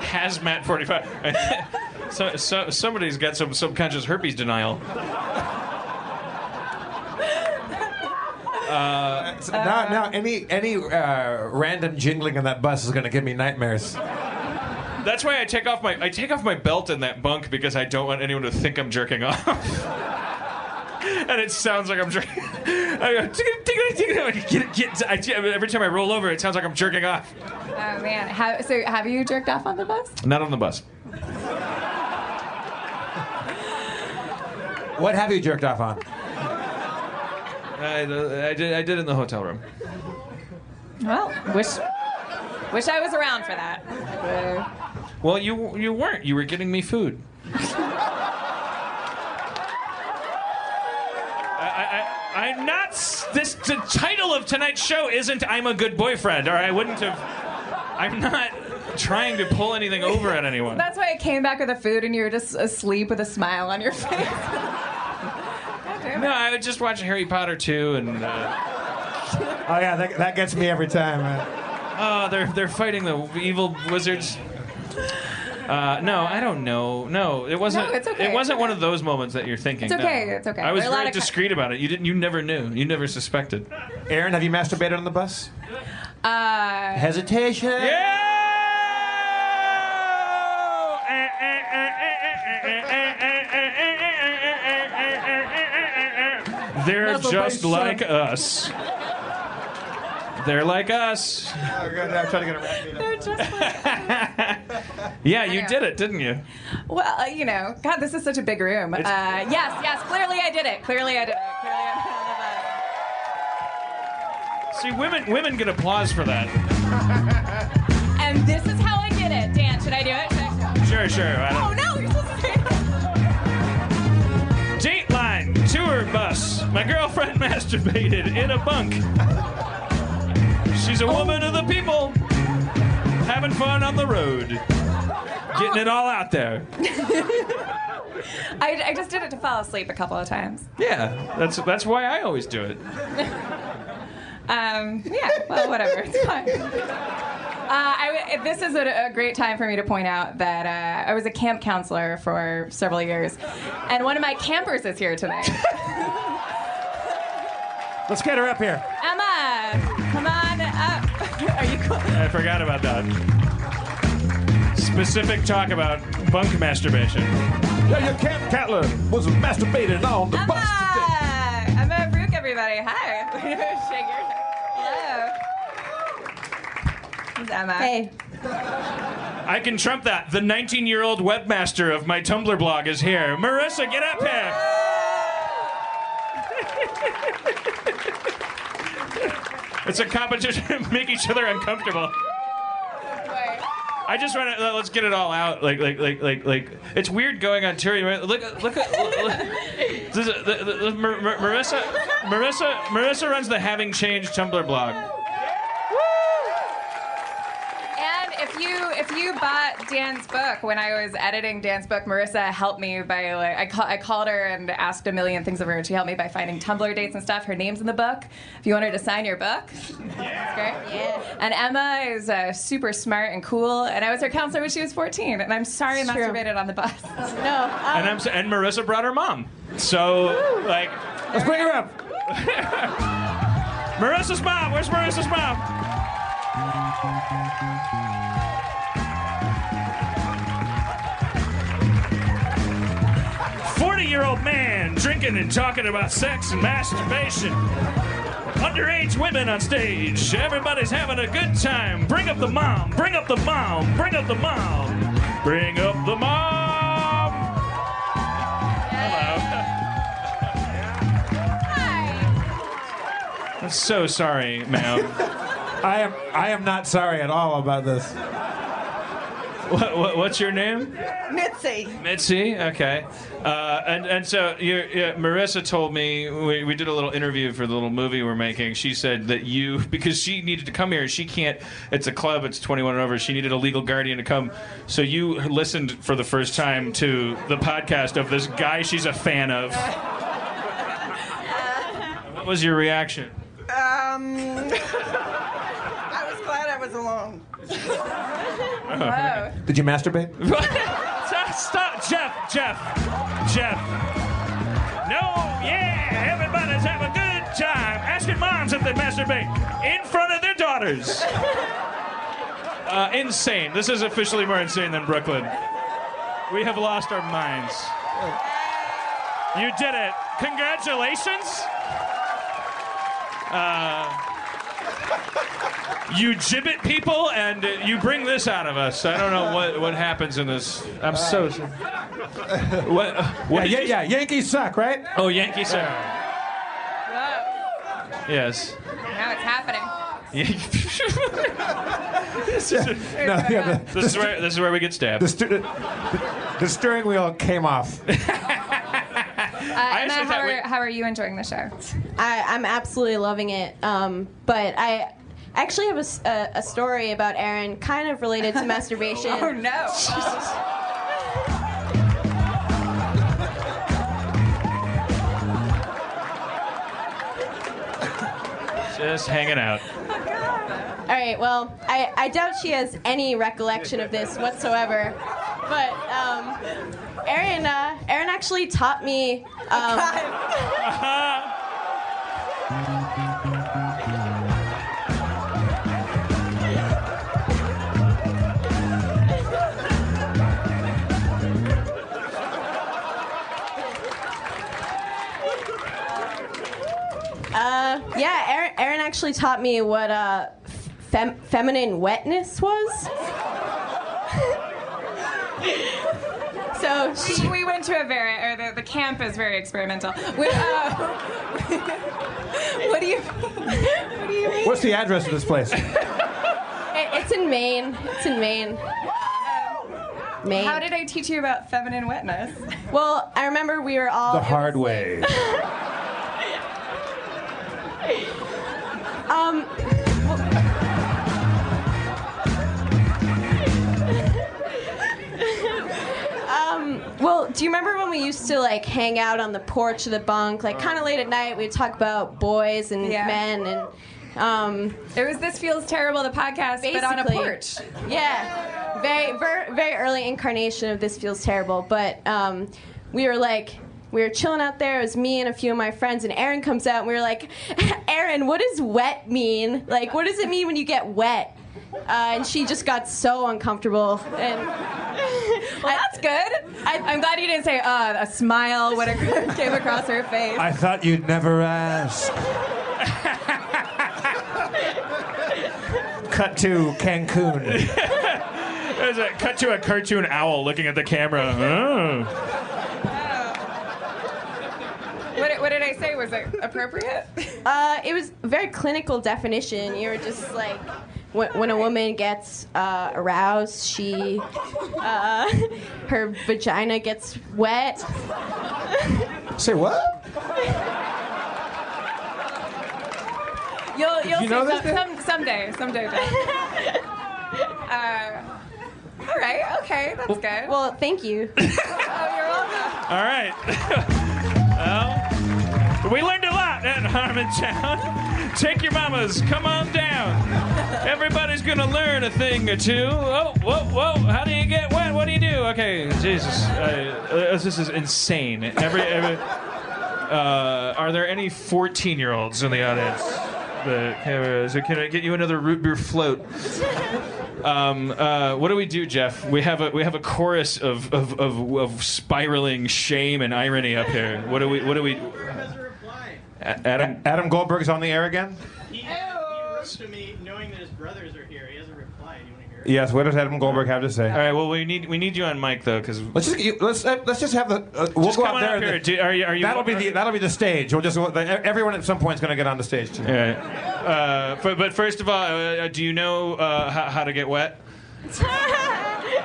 hazmat 45. so, so somebody's got some subconscious herpes denial. Uh, so now, now, any any uh, random jingling on that bus is going to give me nightmares. That's why I take off my I take off my belt in that bunk because I don't want anyone to think I'm jerking off. and it sounds like I'm jerking. Every time I roll over, it sounds like I'm jerking off. Oh man, How, so have you jerked off on the bus? Not on the bus. What have you jerked off on? I, I did. I did in the hotel room. Well, wish wish I was around for that. Uh, Well, you you weren't. You were getting me food. I, I, I, I'm not. s- This the title of tonight's show isn't "I'm a good boyfriend," or I wouldn't have. I'm not trying to pull anything over at anyone. That's why I came back with the food, and you were just asleep with a smile on your face. No, I would just watch Harry Potter 2 and. Uh, Oh yeah, that, that gets me every time. man. oh, they're they're fighting the evil wizards. Uh, no, I don't know. No, it wasn't. No, it's okay. It wasn't one of those moments that you're thinking. It's okay, no. it's okay. I was very to cut- discreet about it. You didn't. You never knew. You never suspected. Erin, have you masturbated on the bus? Uh, Hesitation. They're Muzzle just like Sean. us. They're like us. God, I'm trying to get around They're just Yeah, you did it, didn't you? well, uh, you know, God, this is such a big room. Uh, yes, yes, clearly I did it. Clearly I did it. Clearly I. See, women women get applause for that. And this is how I did it. Dan, should I do it? Should I- Sure, sure. I Oh don't- no, you're supposed to say tour bus. My girlfriend masturbated in a bunk. She's a woman of the people, having fun on the road, getting it all out there. I, I just did it to fall asleep a couple of times. Yeah, that's that's why I always do it. Um, yeah, well, whatever. It's fine. Uh, I, this is a, a great time for me to point out that uh, I was a camp counselor for several years, and one of my campers is here tonight. Let's get her up here. Emma, come on up. Are you cool? I forgot about that. Specific talk about bunk masturbation. Yeah, your camp cattler was masturbating on the bus today. Emma, Emma Brook, everybody. Hi. Shake your. This is Emma. Hey. I can trump that. The 19 year old webmaster of my Tumblr blog is here. Marissa, get up here. it's a competition to make each other uncomfortable. I just want to let's get it all out. Like, like, like, like, like. It's weird going on tour. You Look, look at look, look. This is- the- the- the- Mar- Mar- Marissa. Marissa. Marissa runs the Having Changed Tumblr blog. And if you if you bought Dan's book when I was editing Dan's book, Marissa helped me by like I, call, I called her and asked a million things of her, and she helped me by finding Tumblr dates and stuff. Her name's in the book. If you want her to sign your book, that's great. Yeah. And Emma is uh, super smart and cool, and I was her counselor when she was 14. And I'm sorry I It's true. masturbated on the bus. No. and I'm s- and Marissa brought her mom. So like, let's bring her up. Marissa's mom. Where's Marissa's mom? Forty-year-old man drinking and talking about sex and masturbation. Underage women on stage. Everybody's having a good time. Bring up the mom. Bring up the mom. Bring up the mom. Bring up the mom. Hello. Hi. I'm so sorry, ma'am. I am I am not sorry at all about this. What, what, what's your name? Mitzi. Mitzi. Okay. Uh, and and so you yeah, Marissa told me we, we did a little interview for the little movie we're making. She said that you because she needed to come here. She can't. It's a club. It's 21 and over. She needed a legal guardian to come. So you listened for the first time to the podcast of this guy she's a fan of. What was your reaction? Um, I was glad I was alone. Whoa. Did you masturbate? stop, stop, Jeff, Jeff, Jeff. No, yeah, everybody's having a good time. Asking moms if they masturbate in front of their daughters. Uh, insane. This is officially more insane than Brooklyn. We have lost our minds. You did it. Congratulations. Uh, you gibbet people and uh, you bring this out of us. I don't know what, what happens in this. I'm so. What? uh, what yeah, yeah, yeah, Yankees suck, right? Oh, Yankees suck. Whoa. Yes. Now it's happening. this is, No, yeah, the- this is where this is where we get stabbed. The, stu- the steering wheel came off. Uh, Emma, how are, how are you enjoying the show? I, I'm absolutely loving it. Um, but I actually have a story about Erin, kind of related to masturbation. Oh no! Just hanging out. All right. Well, I, I doubt she has any recollection of this whatsoever. But um, Erin, uh, Erin actually taught me. Um, yeah, Erin, Erin actually taught me what uh, fem- feminine wetness was. so we, we went to a very, or the, the camp is very experimental. We, uh, what do you, what do you mean? What's the address of this place? It, it's in Maine. It's in Maine. Maine. How did I teach you about feminine wetness? Well, I remember we were all The hard way. Um. Um, well, do you remember when we used to like hang out on the porch of the bunk, like kind of late at night? We'd talk about boys and Yeah. men, and um, It was this feels terrible, the podcast, but on a porch. Yeah, very, very, very early incarnation of this feels terrible. But um, we were like, we were chilling out there. It was me and a few of my friends, and Erin comes out, and we were like, Erin, what does wet mean? Like, what does it mean when you get wet? Uh, and she just got so uncomfortable. And well, that's good. I, I'm glad you didn't say uh, a smile would have came across her face. I thought you'd never ask. Cut to Cancun. There's a cut to a cartoon owl looking at the camera. Oh. What, did- what did I say? Was it appropriate? Uh, it was a very clinical definition. You were just like, when, when a woman gets uh, aroused, she, uh, her vagina gets wet. Say what? You'll, you'll You know see this some, some, someday, someday. Uh, all right, okay, that's good. Well, thank you. oh, you're welcome. All right. well, we learned a lot at Harmontown. Take your mamas. Come on down. Everybody's gonna learn a thing or two. Oh, whoa, whoa! How do you get wet? What do you do? Okay, Jesus, uh, uh, this is insane. Every, every uh, are there any 14-year-olds in the audience? Uh, so can I get you another root beer float? Um, uh, what do we do, Jeff? We have a we have a chorus of of, of, of spiraling shame and irony up here. What do we what do we? A- Adam Adam Goldberg's on the air again. He, he wrote to me knowing that his brothers are here. He hasn't replied. You want to hear Yes. What does Adam Goldberg have to say? All right. Well, we need we need you on mic though, because Let's just you- let's uh, let's just have the uh, we'll Just go come out on there. up and here. the- Do- are you- are you- that'll be the that'll be the stage. We'll just the, everyone at some point is going to get on the stage. Too. Yeah. Uh, but, but first of all, uh, do you know uh, how, how to get wet?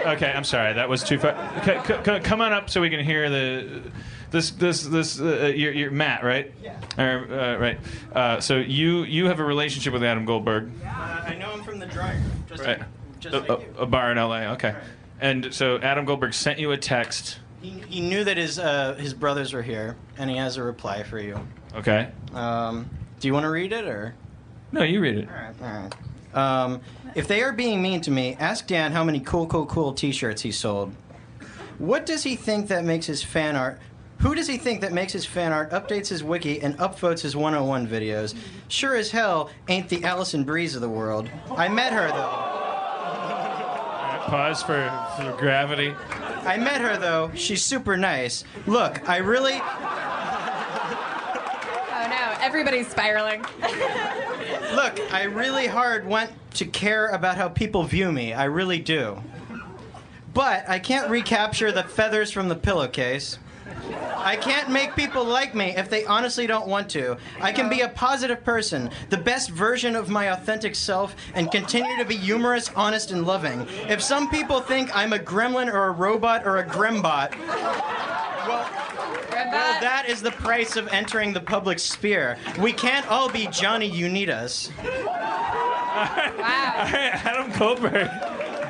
Okay, I'm sorry. That was too far. C- c- c- come on up so we can hear the. This this this uh, you're, you're Matt, right? Yeah. uh, right. Uh, so you you have a relationship with Adam Goldberg, Uh, I know him from the dryer. Just right? like, just a, like a- you. a bar in L.A. Okay. And so Adam Goldberg sent you a text. He, he knew that his uh, his brothers were here, and he has a reply for you. Okay. Um, do you want to read it or? No, you read it. All right. All right. Um, if they are being mean to me, ask Dan how many cool, cool, cool T-shirts he sold. What does he think that makes his fan art? Who does he think that makes his fan art, updates his wiki, and upvotes his 101 videos? Sure as hell ain't the Alison Bries of the world. I met her though. Pause for, for gravity. I met her though. She's super nice. Look, I really. Oh no, everybody's spiraling. Look, I really hard want to care about how people view me. I really do. But I can't recapture the feathers from the pillowcase. I can't make people like me if they honestly don't want to. I can be a positive person, the best version of my authentic self, and continue to be humorous, honest, and loving. If some people think I'm a gremlin or a robot or a grimbot, well, well, that is the price of entering the public sphere. We can't all be Johnny Unitas. Wow. Adam Goldberg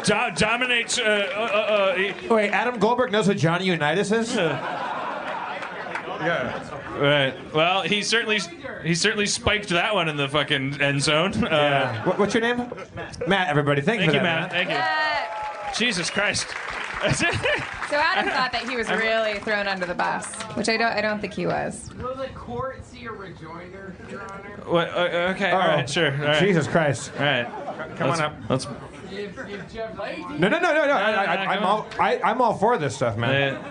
do- dominates. Uh, uh, uh, he- Wait, Adam Goldberg knows what Johnny Unitas is? Yeah. Right. Well, he certainly he certainly spiked that one in the fucking end zone. Uh, Yeah. What- what's your name? Matt. Everybody, thank, Thank you you, for Matt. that. Thank you. Jesus Christ. So Adam thought that he was really thrown under the bus, which I don't. I don't think he was. Will the court see a rejoinder, Your Honor? What, uh, okay. All Oh, right. Sure. All right. Jesus Christ. All right. Come Let's- on up. Let's. If, if Jeff No, no, no, no, no. I, I, no I'm, all I, I'm all for this stuff, man.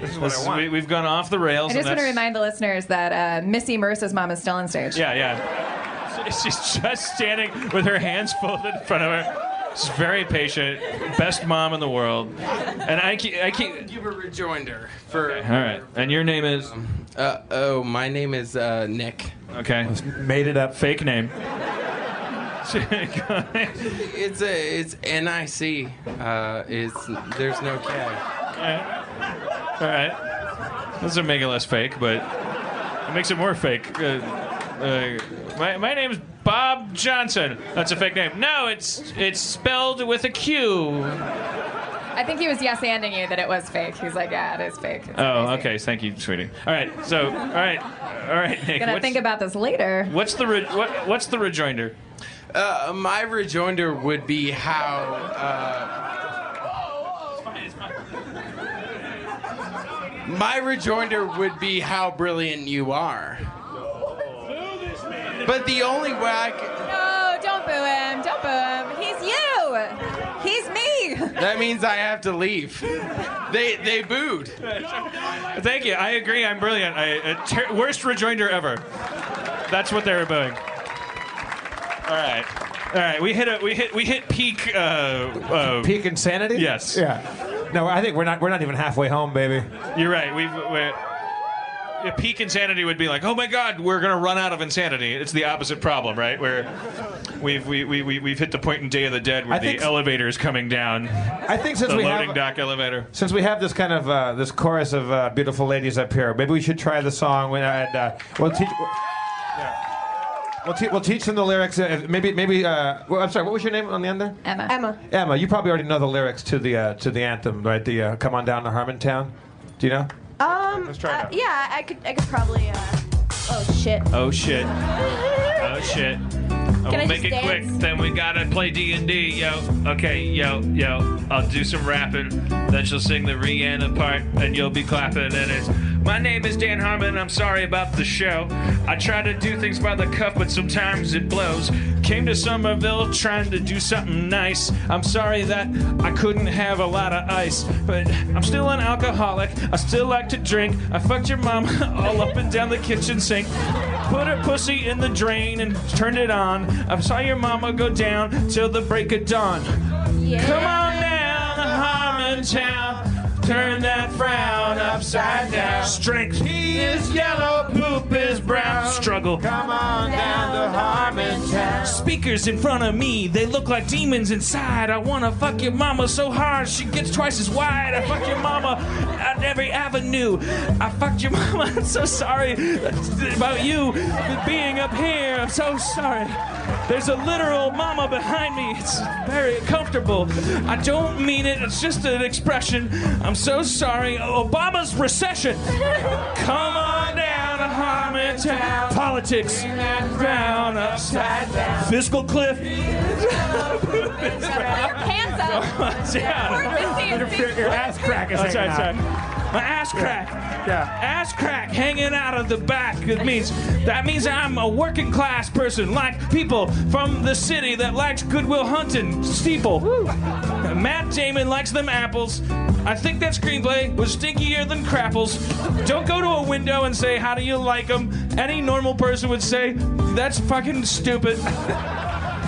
This is what This I want. we, we've gone off the rails. I just and want to that's- remind the listeners that uh, Missy Marissa's mom is still on stage. Yeah, yeah. She's just standing with her hands folded in front of her. She's very patient. Best mom in the world. And I keep. I keep. give a rejoinder for. All right. And your name is? Uh, oh, my name is uh, Nick. Okay. Made it up. Fake name. It's a it's N I C. Uh, it's there's no K. All right. This doesn't make it less fake, but it makes it more fake. Uh, uh, my, my name's Bob Johnson. That's a fake name. No, it's it's spelled with a Q. I think he was yes anding you that it was fake. He's like, yeah, it is fake. It's Oh, okay. Thank you, sweetie. All right. So, all right, all right, Nick. Gonna what's- think about this later. What's the re- what, what's the rejoinder? Uh, my rejoinder would be how. Uh, my rejoinder would be how brilliant you are. But the only way I could. No, don't boo him. Don't boo him. He's you. He's me. That means I have to leave. They they booed. Thank you. I agree. I'm brilliant. I, uh, ter- worst rejoinder ever. That's what they were doing. All right. All right. We hit a we hit we hit peak. Uh, uh, Peak insanity? Yes. Yeah. No, I think we're not we're not even halfway home, baby. You're right. We've we're, yeah, peak insanity would be like, oh my god, we're gonna run out of insanity. It's the opposite problem, right? Where we've we, we, we, we've hit the point in Day of the Dead where I the think- elevator is coming down. I think since the we loading have dock elevator. since we have this kind of uh, this chorus of uh, beautiful ladies up here, maybe we should try the song when- and uh, we'll teach. We'll, te- we'll teach them the lyrics. Uh, maybe, maybe. Uh, well, I'm sorry. What was your name on the end there? Emma. Emma. Emma. You probably already know the lyrics to the uh, to the anthem, right? The uh, "Come on down to Harmontown." Do you know? Um. Let's try it uh, out. yeah, I could. I could probably. Uh, oh shit. Oh shit. Oh shit. Oh, Can I make just it quick. Then we gotta play D and D, yo. Okay, yo, yo. I'll do some rapping. Then she'll sing the Rihanna part, and you'll be clapping. And it's my name is Dan Harmon. I'm sorry about the show. I try to do things by the cuff, but sometimes it blows. Came to Somerville trying to do something nice. I'm sorry that I couldn't have a lot of ice, but I'm still an alcoholic. I still like to drink. I fucked your mom all up and down the kitchen sink. Put her pussy in the drain and turned it on. I saw your mama go down till the break of dawn. Come on down to Harmontown. Turn that frown upside down. Strength is yellow, poop is brown. Struggle. Come on down to Harmontown. Speakers in front of me, they look like demons inside. I wanna fuck your mama so hard she gets twice as wide. I fuck your mama at every avenue. I fucked your mama. I'm so sorry about you being up here. I'm so sorry. There's a literal mama behind me. It's very comfortable. I don't mean it. It's just an expression. I'm so sorry. Obama's recession. Come on down to Harmontown. Politics. Down upside down. Fiscal cliff. Hands up. Down. Your ass crack is Oh, sorry, sorry. out. My ass crack. Yeah. Ass crack hanging out of the back. It means that means I'm a working class person, like people from the city that likes Good Will Hunting steeple. Matt Damon likes them apples. I think that screenplay was stinkier than crapples. Don't go to a window and say, How do you like them? Any normal person would say, That's fucking stupid.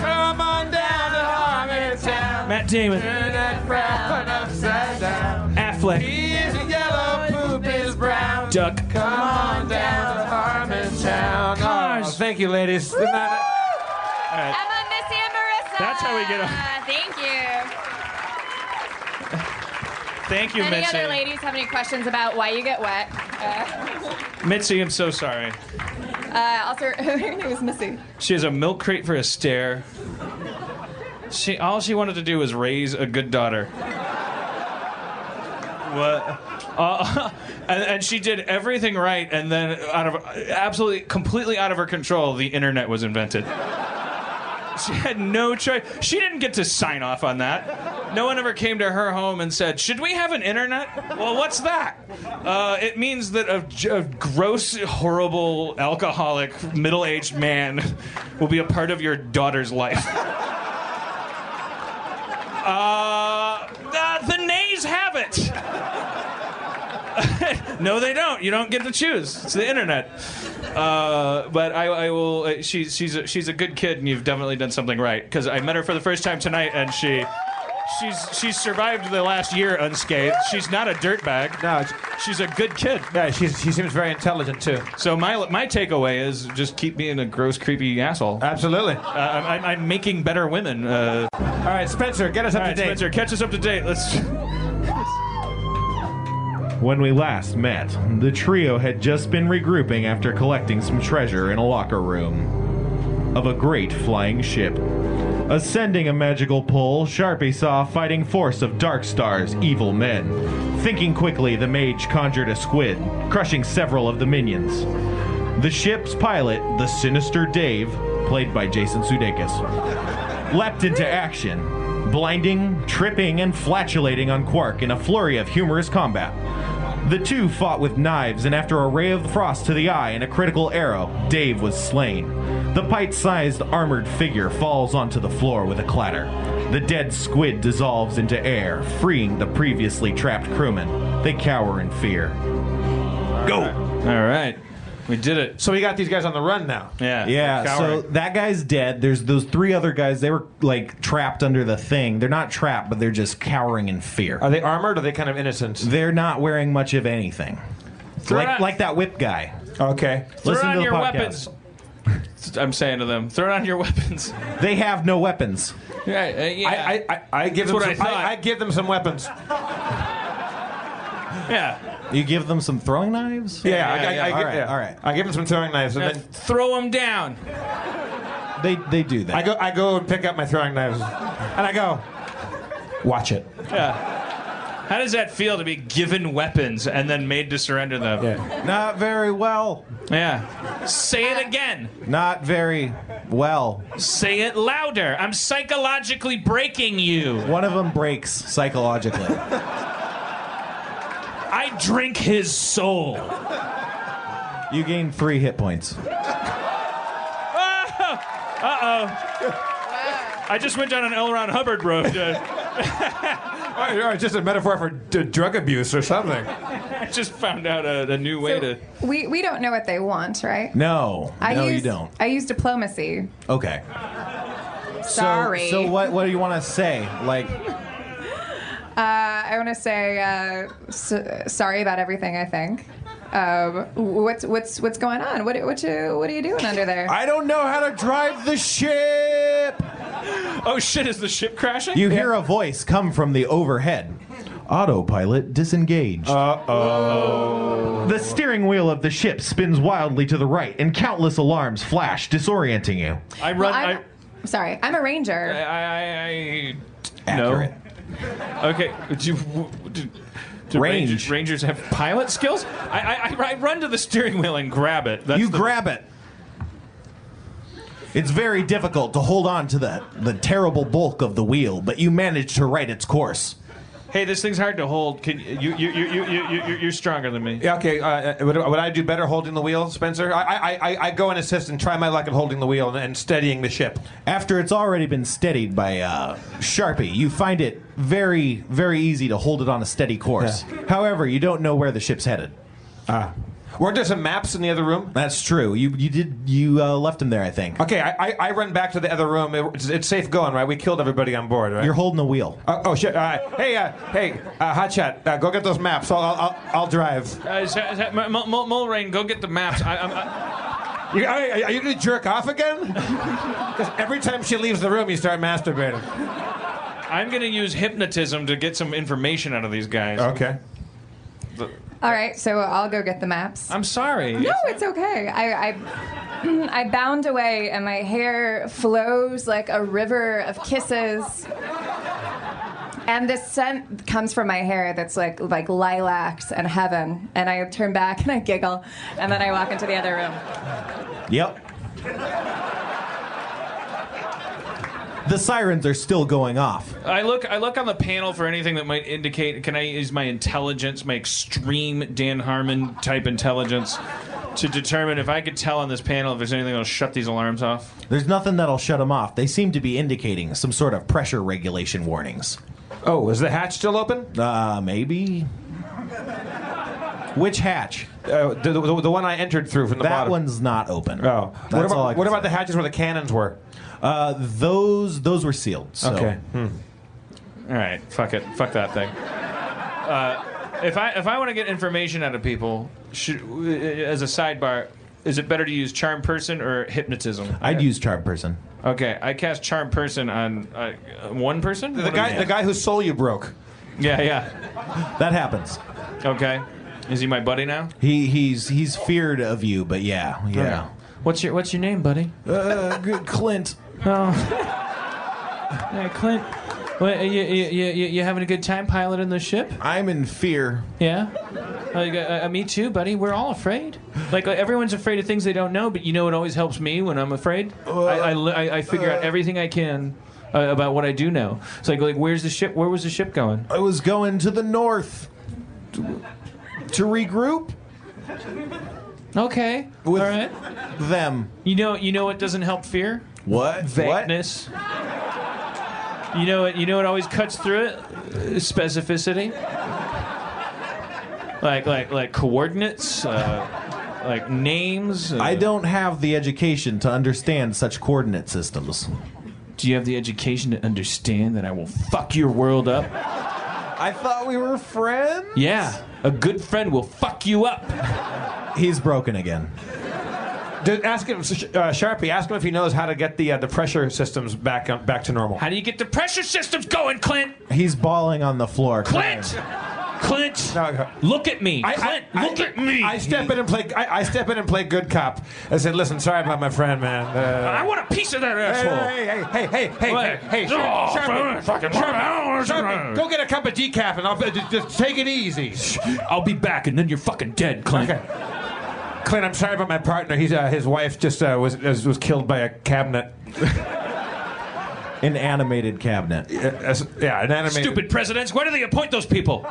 Come on down to Harmontown. Matt Damon. Turn that frown upside down. Affleck. Duck. Come on down to Harmontown. Oh, thank you, ladies. Isn't that- Emma, Missy, and Marissa. That's how we get get 'em. Thank you. Thank you, Any Mitzi. other ladies have any questions about why you get wet? Uh, Mitzi, I'm so sorry. uh, also, her name is Missy. She has a milk crate for a stare. She all she wanted to do was raise a good daughter. What? Uh, and, and she did everything right, and then out of absolutely, completely out of her control, the internet was invented. She had no choice. She didn't get to sign off on that. No one ever came to her home and said, "Should we have an internet?" Well, what's that? Uh, it means that a gross, horrible, alcoholic, middle-aged man will be a part of your daughter's life. Uh, uh, the nays have it. no, they don't. You don't get to choose. It's the internet. Uh, but I, I will. Uh, she's she's a, she's a good kid, and you've definitely done something right. Because I met her for the first time tonight, and she. She's she's survived the last year unscathed. She's not a dirtbag. No, she's a good kid. Yeah, she's, she seems very intelligent too. So my my takeaway is just keep being a gross, creepy asshole. Absolutely. Uh, I'm, I'm- I'm making better women. Uh, All right, Spencer, get us up all to right, date. Spencer, catch us up to date. Let's. When we last met, the trio had just been regrouping after collecting some treasure in a locker room of a great flying ship. Ascending a magical pole, Sharpie saw a fighting force of Dark Star's evil men. Thinking quickly, the mage conjured a squid, crushing several of the minions. The ship's pilot, the sinister Dave, played by Jason Sudeikis, leapt into action, blinding, tripping, and flatulating on Quark in a flurry of humorous combat. The two fought with knives, and after a ray of frost to the eye and a critical arrow, Dave was slain. The pint sized armored figure falls onto the floor with a clatter. The dead squid dissolves into air, freeing the previously trapped crewmen. They cower in fear. Go! All right. We did it. So we got these guys on the run now. Yeah. Yeah, so Cowering. that guy's dead. There's those three other guys. They were like trapped under the thing. They're not trapped, but they're just cowering in fear. Are they armored or are they kind of innocent? They're not wearing much of anything. Throw it Like, on- like that whip guy. Okay. Throw Listen on to the your podcast. weapons. I'm saying to them, throw on your weapons. They have no weapons. Yeah, uh, yeah. I, I, I, I give That's them what some, I thought. I, I give them some weapons. Yeah. You give them some throwing knives? Yeah, Yeah, I, I, yeah. I, All give- right, yeah. all right. I give them some throwing knives, and Now then throw them down. They they do that. I go I go and pick up my throwing knives, and I go, watch it. Yeah. How does that feel to be given weapons and then made to surrender them? Yeah. Not very well. Yeah. Say it again. Not very well. Say it louder. I'm psychologically breaking you. One of them breaks psychologically. I drink his soul. You gain three hit points. Uh oh. I just went down an L. Ron Hubbard road. Uh, or, or just a metaphor for d- drug abuse or something. I just found out a, a new way to. We we don't know what they want, right? No, I no, use, you don't. I use diplomacy. Okay. Sorry. So, so what? What do you want to say? Like, Uh, I want to say uh, s- sorry about everything. I think. Um, what's what's what's going on? What what you what are you doing under there? I don't know how to drive the ship. Oh shit! Is the ship crashing? You hear a voice come from the overhead. Autopilot disengaged. Uh oh. The steering wheel of the ship spins wildly to the right, and countless alarms flash, disorienting you. I Well, I'm, sorry, I'm a ranger. I, I, I Accurate. Okay. Do, do, do Range. Rangers, Rangers have pilot skills? I, I, I run to the steering wheel and grab it. That's you the- grab it. It's very difficult to hold on to the, the terrible bulk of the wheel, but you manage to right its course. Hey, this thing's hard to hold. Can you you you you you, you you you're stronger than me? Yeah, okay. Uh, would, would I do better holding the wheel, Spencer? I, I, I, I go and assist and try my luck at holding the wheel and, and steadying the ship. After it's already been steadied by uh, Sharpie, you find it very, very easy to hold it on a steady course. However, you don't know where the ship's headed. Ah. Weren't there some maps in the other room? That's true. You you did you uh, left them there, I think. Okay, I, I, I run back to the other room. It- it's, it's safe going, right? We killed everybody on board, right? You're holding the wheel. Uh, oh shit! All right. Hey, uh, hey, uh, Hotshot, uh, go get those maps. I'll, I'll, I'll, I'll drive. Uh, is that, is that, M- M- M- Mulrain, go get the maps. I, I'm, I, You, are, are you gonna jerk off again? Because every time she leaves the room, you start masturbating. I'm going to use hypnotism to get some information out of these guys. Okay. All right, so I'll go get the maps. I'm sorry. No, it's okay. I, I, I bound away, and my hair flows like a river of kisses. And this scent comes from my hair that's like like lilacs and heaven. And I turn back and I giggle, and then I walk into the other room. Yep. The sirens are still going off. I look. I look on the panel for anything that might indicate. Can I use my intelligence, my extreme Dan Harmon type intelligence, to determine if I could tell on this panel if there's anything that'll shut these alarms off? There's nothing that'll shut them off. They seem to be indicating some sort of pressure regulation warnings. Oh, is the hatch still open? Uh, maybe. Which hatch? Uh, the, the, the one I entered through from the bottom. that bottom. one's not open. Oh, That's what about, all I can what about say. the hatches where the cannons were? Uh, those those were sealed. So. Okay. All right. Fuck it. Fuck that thing. Uh, if I if I want to get information out of people, should, as a sidebar, is it better to use charm person or hypnotism? I'd use charm person. Okay, I cast charm person on uh, one person. The What guy, am I- the guy whose soul you broke. Yeah, yeah. That happens. Okay. Is he my buddy now? He he's he's feared of you, but yeah, yeah. What's your What's your name, buddy? Uh, good Clint. Oh. Hey, Clint. What, you, you, you, you having a good time piloting the ship? I'm in fear. Yeah. Like, uh, uh, me too, buddy. We're all afraid. Like uh, everyone's afraid of things they don't know, but you know what always helps me when I'm afraid? I, I, li- I, I figure out everything I can uh, about what I do know. It's like, like, where's the ship? Where was the ship going? I was going to the north to, regroup Okay. with all right. them. You know, you know what doesn't help fear? What? Vagueness. You know what? You know what always cuts through it? Specificity. Like, like, like coordinates. Uh, like names. Uh, I don't have the education to understand such coordinate systems. Do you have the education to understand that I will fuck your world up? I thought we were friends. Yeah, a good friend will fuck you up. He's broken again. Did, ask him, uh, Sharpie. Ask him if he knows how to get the uh, the pressure systems back on, back to normal. How do you get the pressure systems going, Clint? He's bawling on the floor. Clint! Clint! Look at me. Clint, look at me. I step in and play. I, I step in and play good cop. I said, "Listen, sorry about my friend, man. Uh, I want a piece of that Hey, asshole. hey, hey, hey, hey, hey, What? hey, hey, Oh, Sharpie, fucking- Sharpie, Sharpie, go get a cup of decaf and I'll just, just take it easy. I'll be back, and then you're fucking dead, Clint. Okay. Clint, I'm sorry about my partner. He's uh, his wife just uh, was, was was killed by a cabinet. An animated cabinet. Yeah, as- yeah, an animated. Stupid presidents. Why do they appoint those people?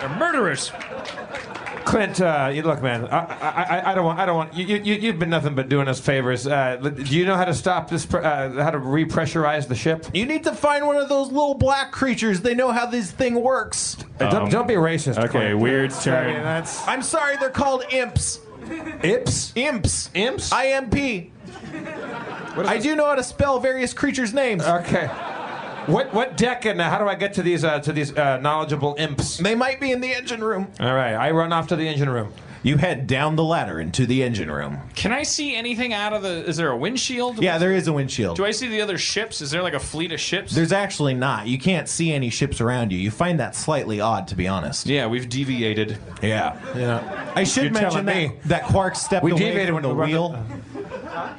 They're murderers. Clint, uh, you look, man. I, I, I, I don't want. I don't want. You, you, you've been nothing but doing us favors. Uh, do you know how to stop this? Uh, how to repressurize the ship? You need to find one of those little black creatures. They know how this thing works. Uh, don't, don't be racist. Okay, Clint. weird I turn. mean, that's I'm sorry, they're called imps. Ips. Imps. Imps. IMP. I do know how to spell various creatures' names. Okay. What what deck and how do I get to these uh, to these uh, knowledgeable imps? They might be in the engine room. All right, I run off to the engine room. You head down the ladder into the engine room. Can I see anything out of the? Is there a windshield? Yeah, there is a windshield. Do I see the other ships? Is there like a fleet of ships? There's actually not. You can't see any ships around you. You find that slightly odd, to be honest. Yeah, we've deviated. Yeah. Yeah. I should You're mention telling that, me. that Quark stepped We away deviated from when the we wheel.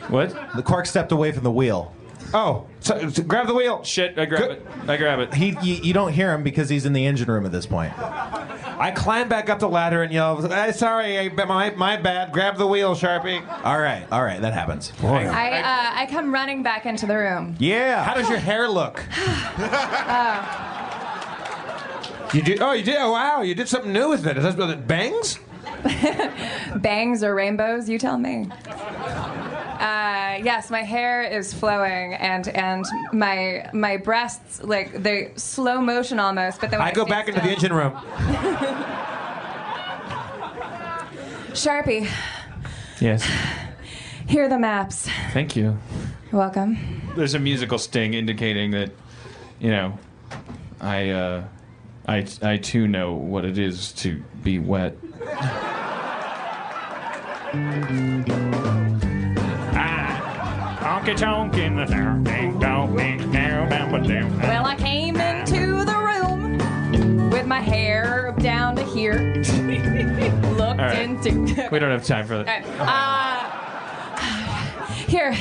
What? The Quark stepped away from the wheel. Oh, so, so grab the wheel. Shit! I grab it. I grab it. He, you, you don't hear him because he's in the engine room at this point. I climb back up the ladder and yell, "Hey, "Sorry, I, my my bad. Grab the wheel, Sharpie." All right, all right, that happens. I, uh, I come running back into the room. Yeah. How does your hair look? Oh. You did? Oh, you did? Oh, wow! You did something new with it. Is that was it bangs? Bangs or rainbows, you tell me. Uh, yes, my hair is flowing and and my my breasts like they slow motion almost. But then when I go stay back into the engine room. Sharpie, Yes. here are the maps. Thank you. You're welcome. There's a musical sting indicating that, you know, I uh, I I too know what it is to be wet. Honky tonk in the ding dong, ding down, down, down. Well, I came into the room with my hair down to here. Looked right. into. We don't have time for that. Uh, here,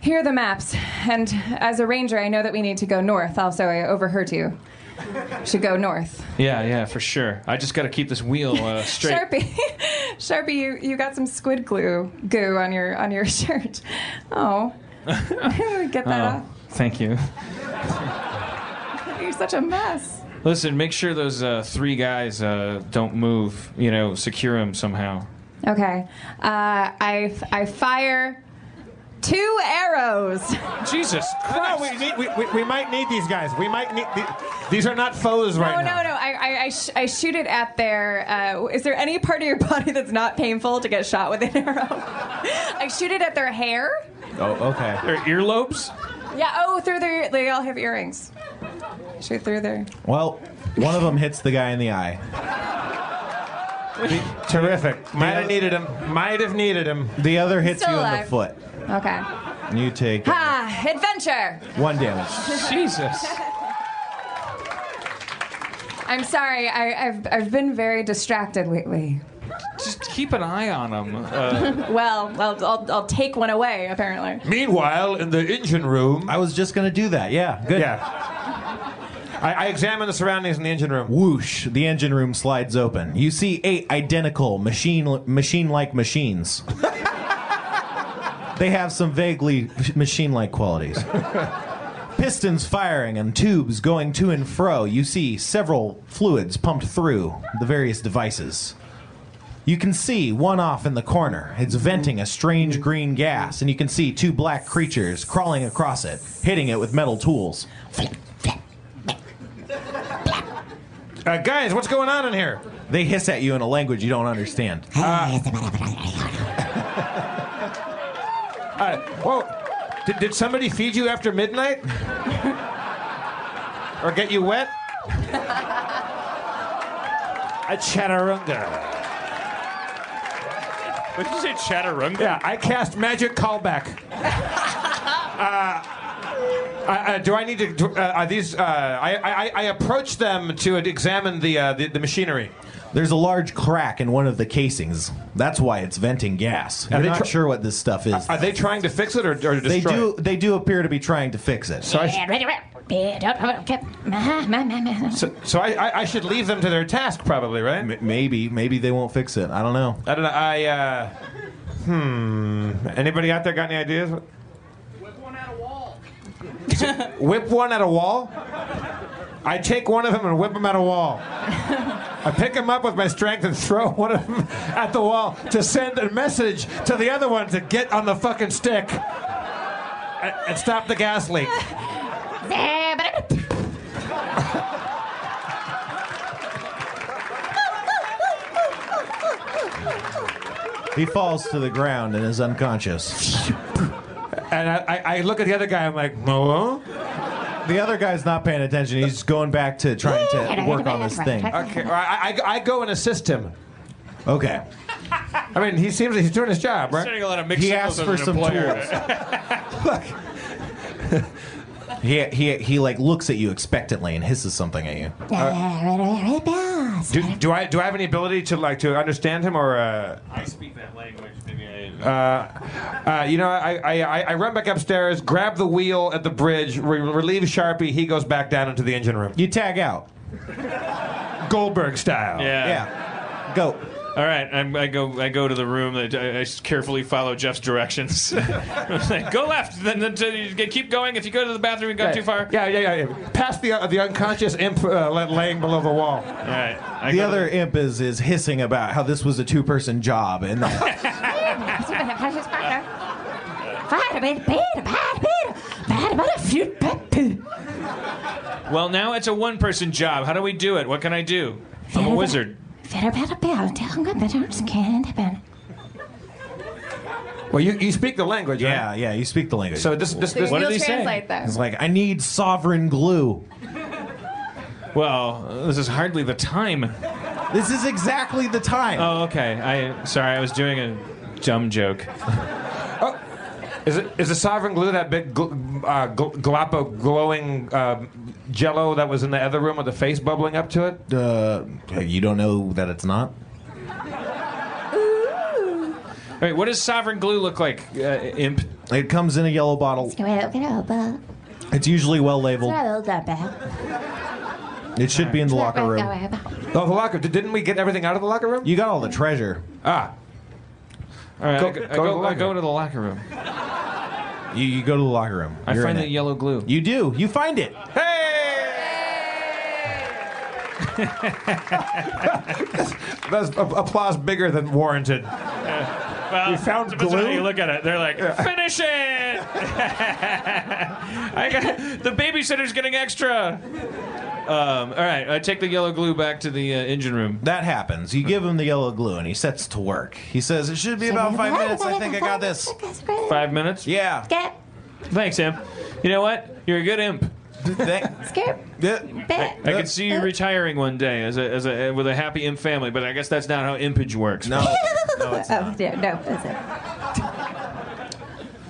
here are the maps. And as a ranger, I know that we need to go north. Also, I overheard you. Should go north. Yeah, yeah, for sure. I just got to keep this wheel uh, straight. Sharpie, Sharpie, you, you got some squid glue goo on your on your shirt. Oh, get that Oh, off. thank you. You're such a mess. Listen, make sure those uh, three guys uh, don't move. You know, secure them somehow. Okay, uh, I I fire two arrows. Jesus No, we, need, we, we, we might need these guys. We might need. The, these are not foes right no, now. no, no. I, I, I, sh- I shoot it at their. Uh, is there any part of your body that's not painful to get shot with an arrow? I shoot it at their hair. Oh, okay. Their earlobes? Yeah. Oh, through their. They all have earrings. Shoot through their. Well, one of them hits the guy in the eye. Terrific. Might have needed him. Might have needed him. The other hits Still you in the foot. Okay. And you take Ah, adventure. one damage. Jesus. I'm sorry. I, I've I've been very distracted lately. Just keep an eye on them. Uh, well, I'll, I'll I'll take one away. Apparently. Meanwhile, in the engine room. I was just going to do that. Yeah, good. Yeah. I, I examine the surroundings in the engine room. Whoosh, the engine room slides open. You see eight identical machine machine-like machines. they have some vaguely machine-like qualities. Pistons firing and tubes going to and fro. You see several fluids pumped through the various devices. You can see one off in the corner. It's venting a strange green gas, and you can see two black creatures crawling across it, hitting it with metal tools. Uh, guys, what's going on in here? They hiss at you in a language you don't understand. Uh, whoa. Did, did somebody feed you after midnight? or get you wet? A chaturanga. what did you say, Chaturanga? Yeah, I cast magic callback. uh, uh, uh, do I need to? do- Uh, are these? Uh, I, I I approach them to examine the, uh, the the machinery. There's a large crack in one of the casings. That's why it's venting gas. Are You're not tr- sure what this stuff is. Are they trying to fix it or, or destroy they do. it? They do appear to be trying to fix it. So I, sh- so, so I, I, I should leave them to their task, probably, right? M- maybe, maybe they won't fix it. I don't know. I don't know. I uh, hmm. Anybody out there got any ideas? Whip one at a wall. Whip one at a wall. I take one of them and whip him at a wall. I pick him up with my strength and throw one of them at the wall to send a message to the other one to get on the fucking stick and, and stop the gas leak. He falls to the ground and is unconscious. And I, I, I look at the other guy. I'm like, no. The other guy's not paying attention. He's going back to trying to work on this thing. Okay, I, I, I go and assist him. Okay. I mean, he seems he's doing his job, right? Sending a lot of mixed He signals asked as for an some employer. Look. he, he, he like looks at you expectantly and hisses something at you. Do, do I do I have any ability to like to understand him or? Uh, I speak that language. Maybe I. uh, uh, you know, I, I, I, I run back upstairs, grab the wheel at the bridge, re- relieve Sharpie. He goes back down into the engine room. You tag out. Goldberg style. Yeah. Yeah. Go. All right, I'm, I go. I go to the room. I, I carefully follow Jeff's directions. Like, go left, then, then to, keep going. If you go to the bathroom and go Yeah, too far. Yeah, yeah, yeah. yeah. Past the uh, the unconscious imp uh, laying below the wall. All right. I The go other imp is, is hissing about how this was a two person job. And Well, now it's a one-person job. How do we do it? What can I do? I'm a wizard. Well, you, you speak the language, right? yeah, yeah, you speak the language. So this this, So this What you'll did he say? translate them. It's like, I need sovereign glue. Well, this is hardly the time. This is exactly the time. Oh, okay. I sorry. I was doing a dumb joke. is it is the sovereign glue that big gl- uh, gl- glopo glowing uh, jello that was in the other room with the face bubbling up to it? Uh, you don't know that it's not? Wait, what does sovereign glue look like, uh, imp? It comes in a yellow bottle. It's usually well labeled. It should be in the locker room. Oh, the locker. Didn't we get everything out of the locker room? You got all the treasure. Ah, All right, Go- I, go, go I, go, the I locker go room. to the locker room. You, you go to the locker room. I You're find in the it. yellow glue. You do. You find it. Hey! That's a- applause bigger than warranted. Well, You found depends on how glue? you look at it. They're like, finish it. I got the babysitter's getting extra. Um, all right, I take the yellow glue back to the uh, engine room. That happens. You give him the yellow glue and he sets to work. He says, It should be about five minutes. I think I got this. Five minutes. Yeah. Get. Thanks, imp. You know what? You're a good imp. Skip. I, I could see you retiring one day as a, as a with a happy imp family, but I guess that's not how impage works. No. no, it's Oh, yeah, no, that's it.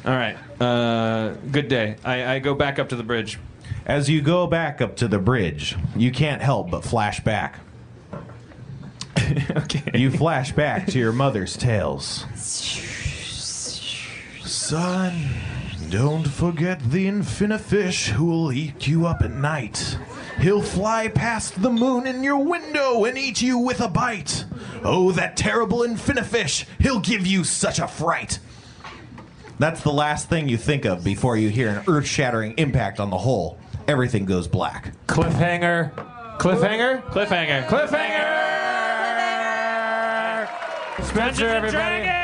All right. Uh, good day. I, I go back up to the bridge. As you go back up to the bridge, you can't help but flash back. okay. You flash back to your mother's tales. Son, don't forget the infinifish who will eat you up at night. He'll fly past the moon in your window and eat you with a bite. Oh, that terrible infinifish! He'll give you such a fright. That's the last thing you think of before you hear an earth shattering impact on the hull. Everything goes black. Cliffhanger. Cliffhanger. Cliffhanger. Cliffhanger. Spencer, everybody. Dragons!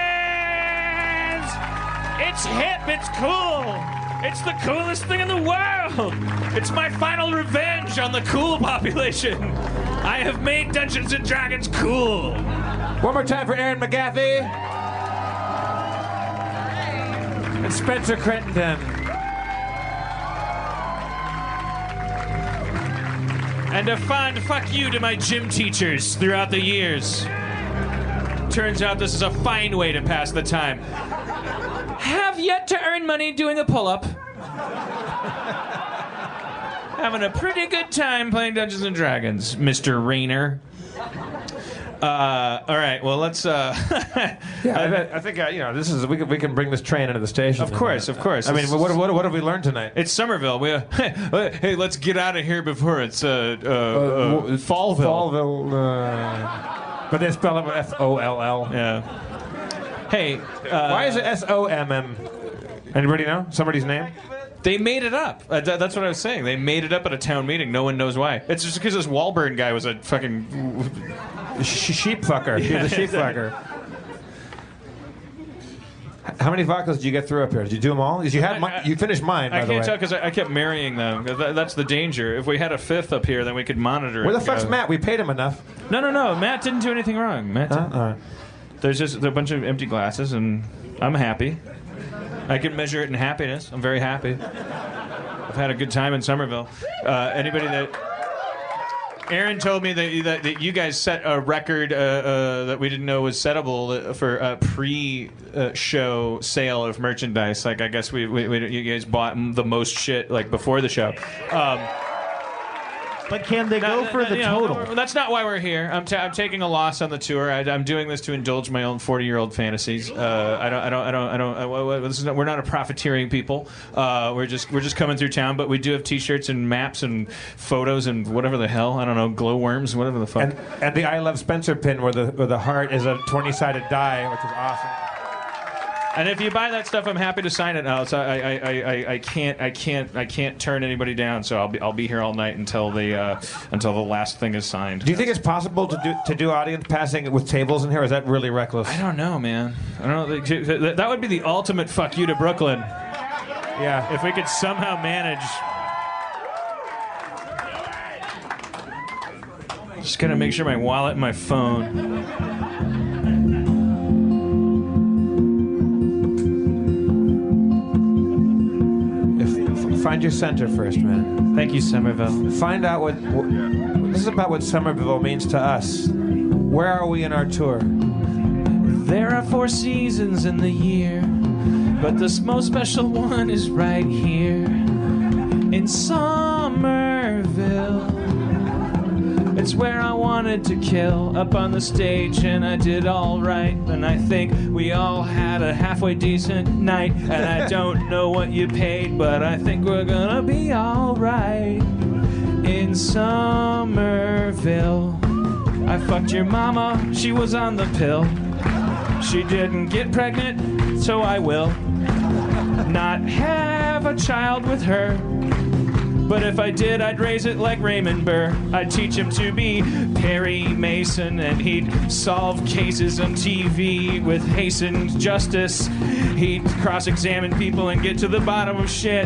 It's hip. It's cool. It's the coolest thing in the world. It's my final revenge on the cool population. I have made Dungeons and Dragons cool. One more time for Erin McGathy And Spencer Crittenden. And a fond fuck you to my gym teachers throughout the years. Turns out this is a fine way to pass the time. Have yet to earn money doing a pull up. Having a pretty good time playing Dungeons and Dragons, Mr. Rayner. Uh, all right, well, let's. Uh, Yeah, I, I think uh, you know this is we can we can bring this train into the station. Of course, of course. I mean, what, what, what have we learned tonight? It's Somerville. We, uh, hey, let's get out of here before it's uh, uh, Uh, uh, Fallville. Fallville. Uh, but they spell it F O L L. Yeah. Hey, uh, why is it S O M M? Anybody know somebody's name? They made it up. Uh, th- that's what I was saying. They made it up at a town meeting. No one knows why. It's just because this Walburn guy was a fucking sheep fucker. He was a sheep fucker. How many vodkas did you get through up here? Did you do them all? 'Cause you had mi- you finished mine, by I the way. can't tell because I, I kept marrying them. that- that's the danger. If we had a fifth up here, then we could monitor. Where it the fuck's go. Matt? We paid him enough. No, no, no. Matt didn't do anything wrong. Matt. Didn't. all right. There's just a bunch of empty glasses, and I'm happy. I can measure it in happiness. I'm very happy. I've had a good time in Somerville. Uh, anybody that. Erin told me that, that, that you guys set a record uh, uh, that we didn't know was settable for a pre-show sale of merchandise. Like I guess we, we, we you guys bought the most shit like before the show. Um, but can they go for the you know, total? that's not why we're here. I'm, ta- I'm taking a loss on the tour. I, I'm doing this to indulge my own 40 year old fantasies. Uh, I don't. I don't. I don't. I don't. I, well, well, this is not, we're not a profiteering people. Uh, we're just. We're just coming through town. But we do have T-shirts and maps and photos and whatever the hell. I don't know. Glowworms. Whatever the fuck. And, and the I Love Spencer pin where the where the heart is a 20 sided die, which is awesome. And if you buy that stuff, I'm happy to sign it now. So I, I, I, I, can't, I can't, I can't turn anybody down. So I'll be, I'll be here all night until the, uh, until the last thing is signed. Do you think it's possible to do to do audience passing with tables in here? Or is that really reckless? I don't know, man. I don't know. That that would be the ultimate fuck you to Brooklyn. Yeah. If we could somehow manage. Just gotta make sure my wallet and my phone. Find your center first, man. Thank you, Somerville. Find out what, what this is about. What Somerville means to us. Where are we in our tour? There are four seasons in the year, but the most special one is right here in Somerville. It's where I wanted to kill up on the stage, and I did all right. And I think we all had a halfway decent night. And I don't know what you paid, but I think we're gonna be all right in Somerville. I fucked your mama, she was on the pill. She didn't get pregnant, so I will not have a child with her. But if I did, I'd raise it like Raymond Burr. I'd teach him to be Perry Mason, and he'd solve cases on TV with hastened justice. He'd cross examine people and get to the bottom of shit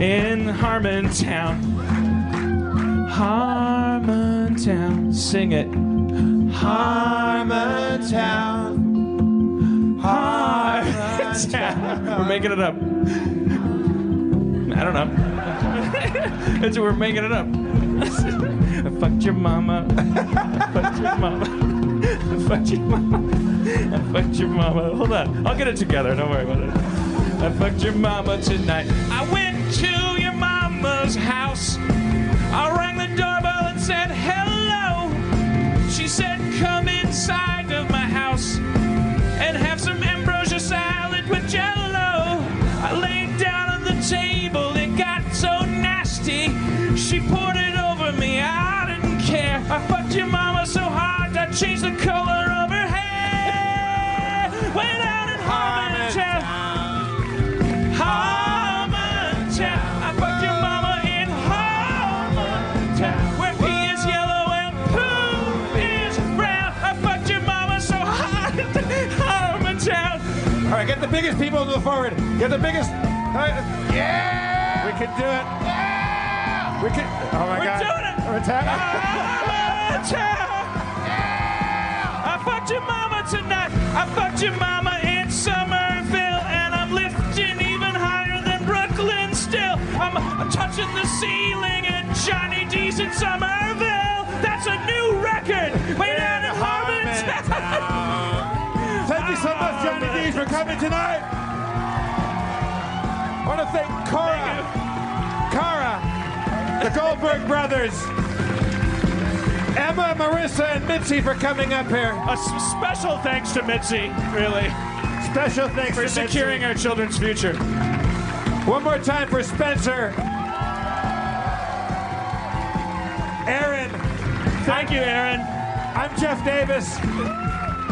in Harmontown. Harmontown, sing it. Harmontown. Harmontown. We're making it up. I don't know. It's we're making it up. I fucked your mama. I fucked your mama. I fucked your mama. I fucked your mama. Hold on. I'll get it together. Don't worry about it. I fucked your mama tonight. I went to your mama's house. I rang the doorbell and said hello. She said, come inside of my house and have some ambrosia salad with jello. I laid down on the table, changed the color of her hair. Went out in Harmontown. Harmontown. I fucked your mama in Harmontown. Where pee is yellow and poo is brown. I fucked your mama so hard in Harmontown. All right, get the biggest people to the forward. Get the biggest. right, Yeah! We can do it. Yeah! We can. Oh my We're God. doing it. We're ta- I fucked your mama tonight. I fucked your mama in Somerville, and I'm lifting even higher than Brooklyn still. I'm, I'm touching the ceiling at Johnny D's in Somerville. That's a new record. Way down in Harmontown. Thank you so much, ah, Johnny D's, for coming tonight. I want to thank Cora, Cara, the Goldberg brothers, Emma, Marissa, and Mitzi for coming up here. A s- special thanks to Mitzi, really. Special thanks for securing Mitzi. our children's future. One more time for Spencer. Erin. Thank you, Erin. I'm Jeff Davis.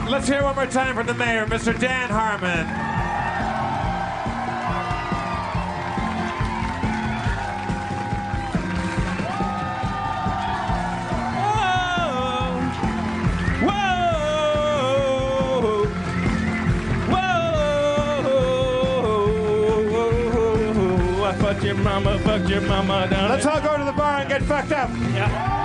Let's hear one more time from the mayor, Mr. Dan Harmon. Your mama, fucked your mama down. Let's all go to the bar and get fucked up. Yeah.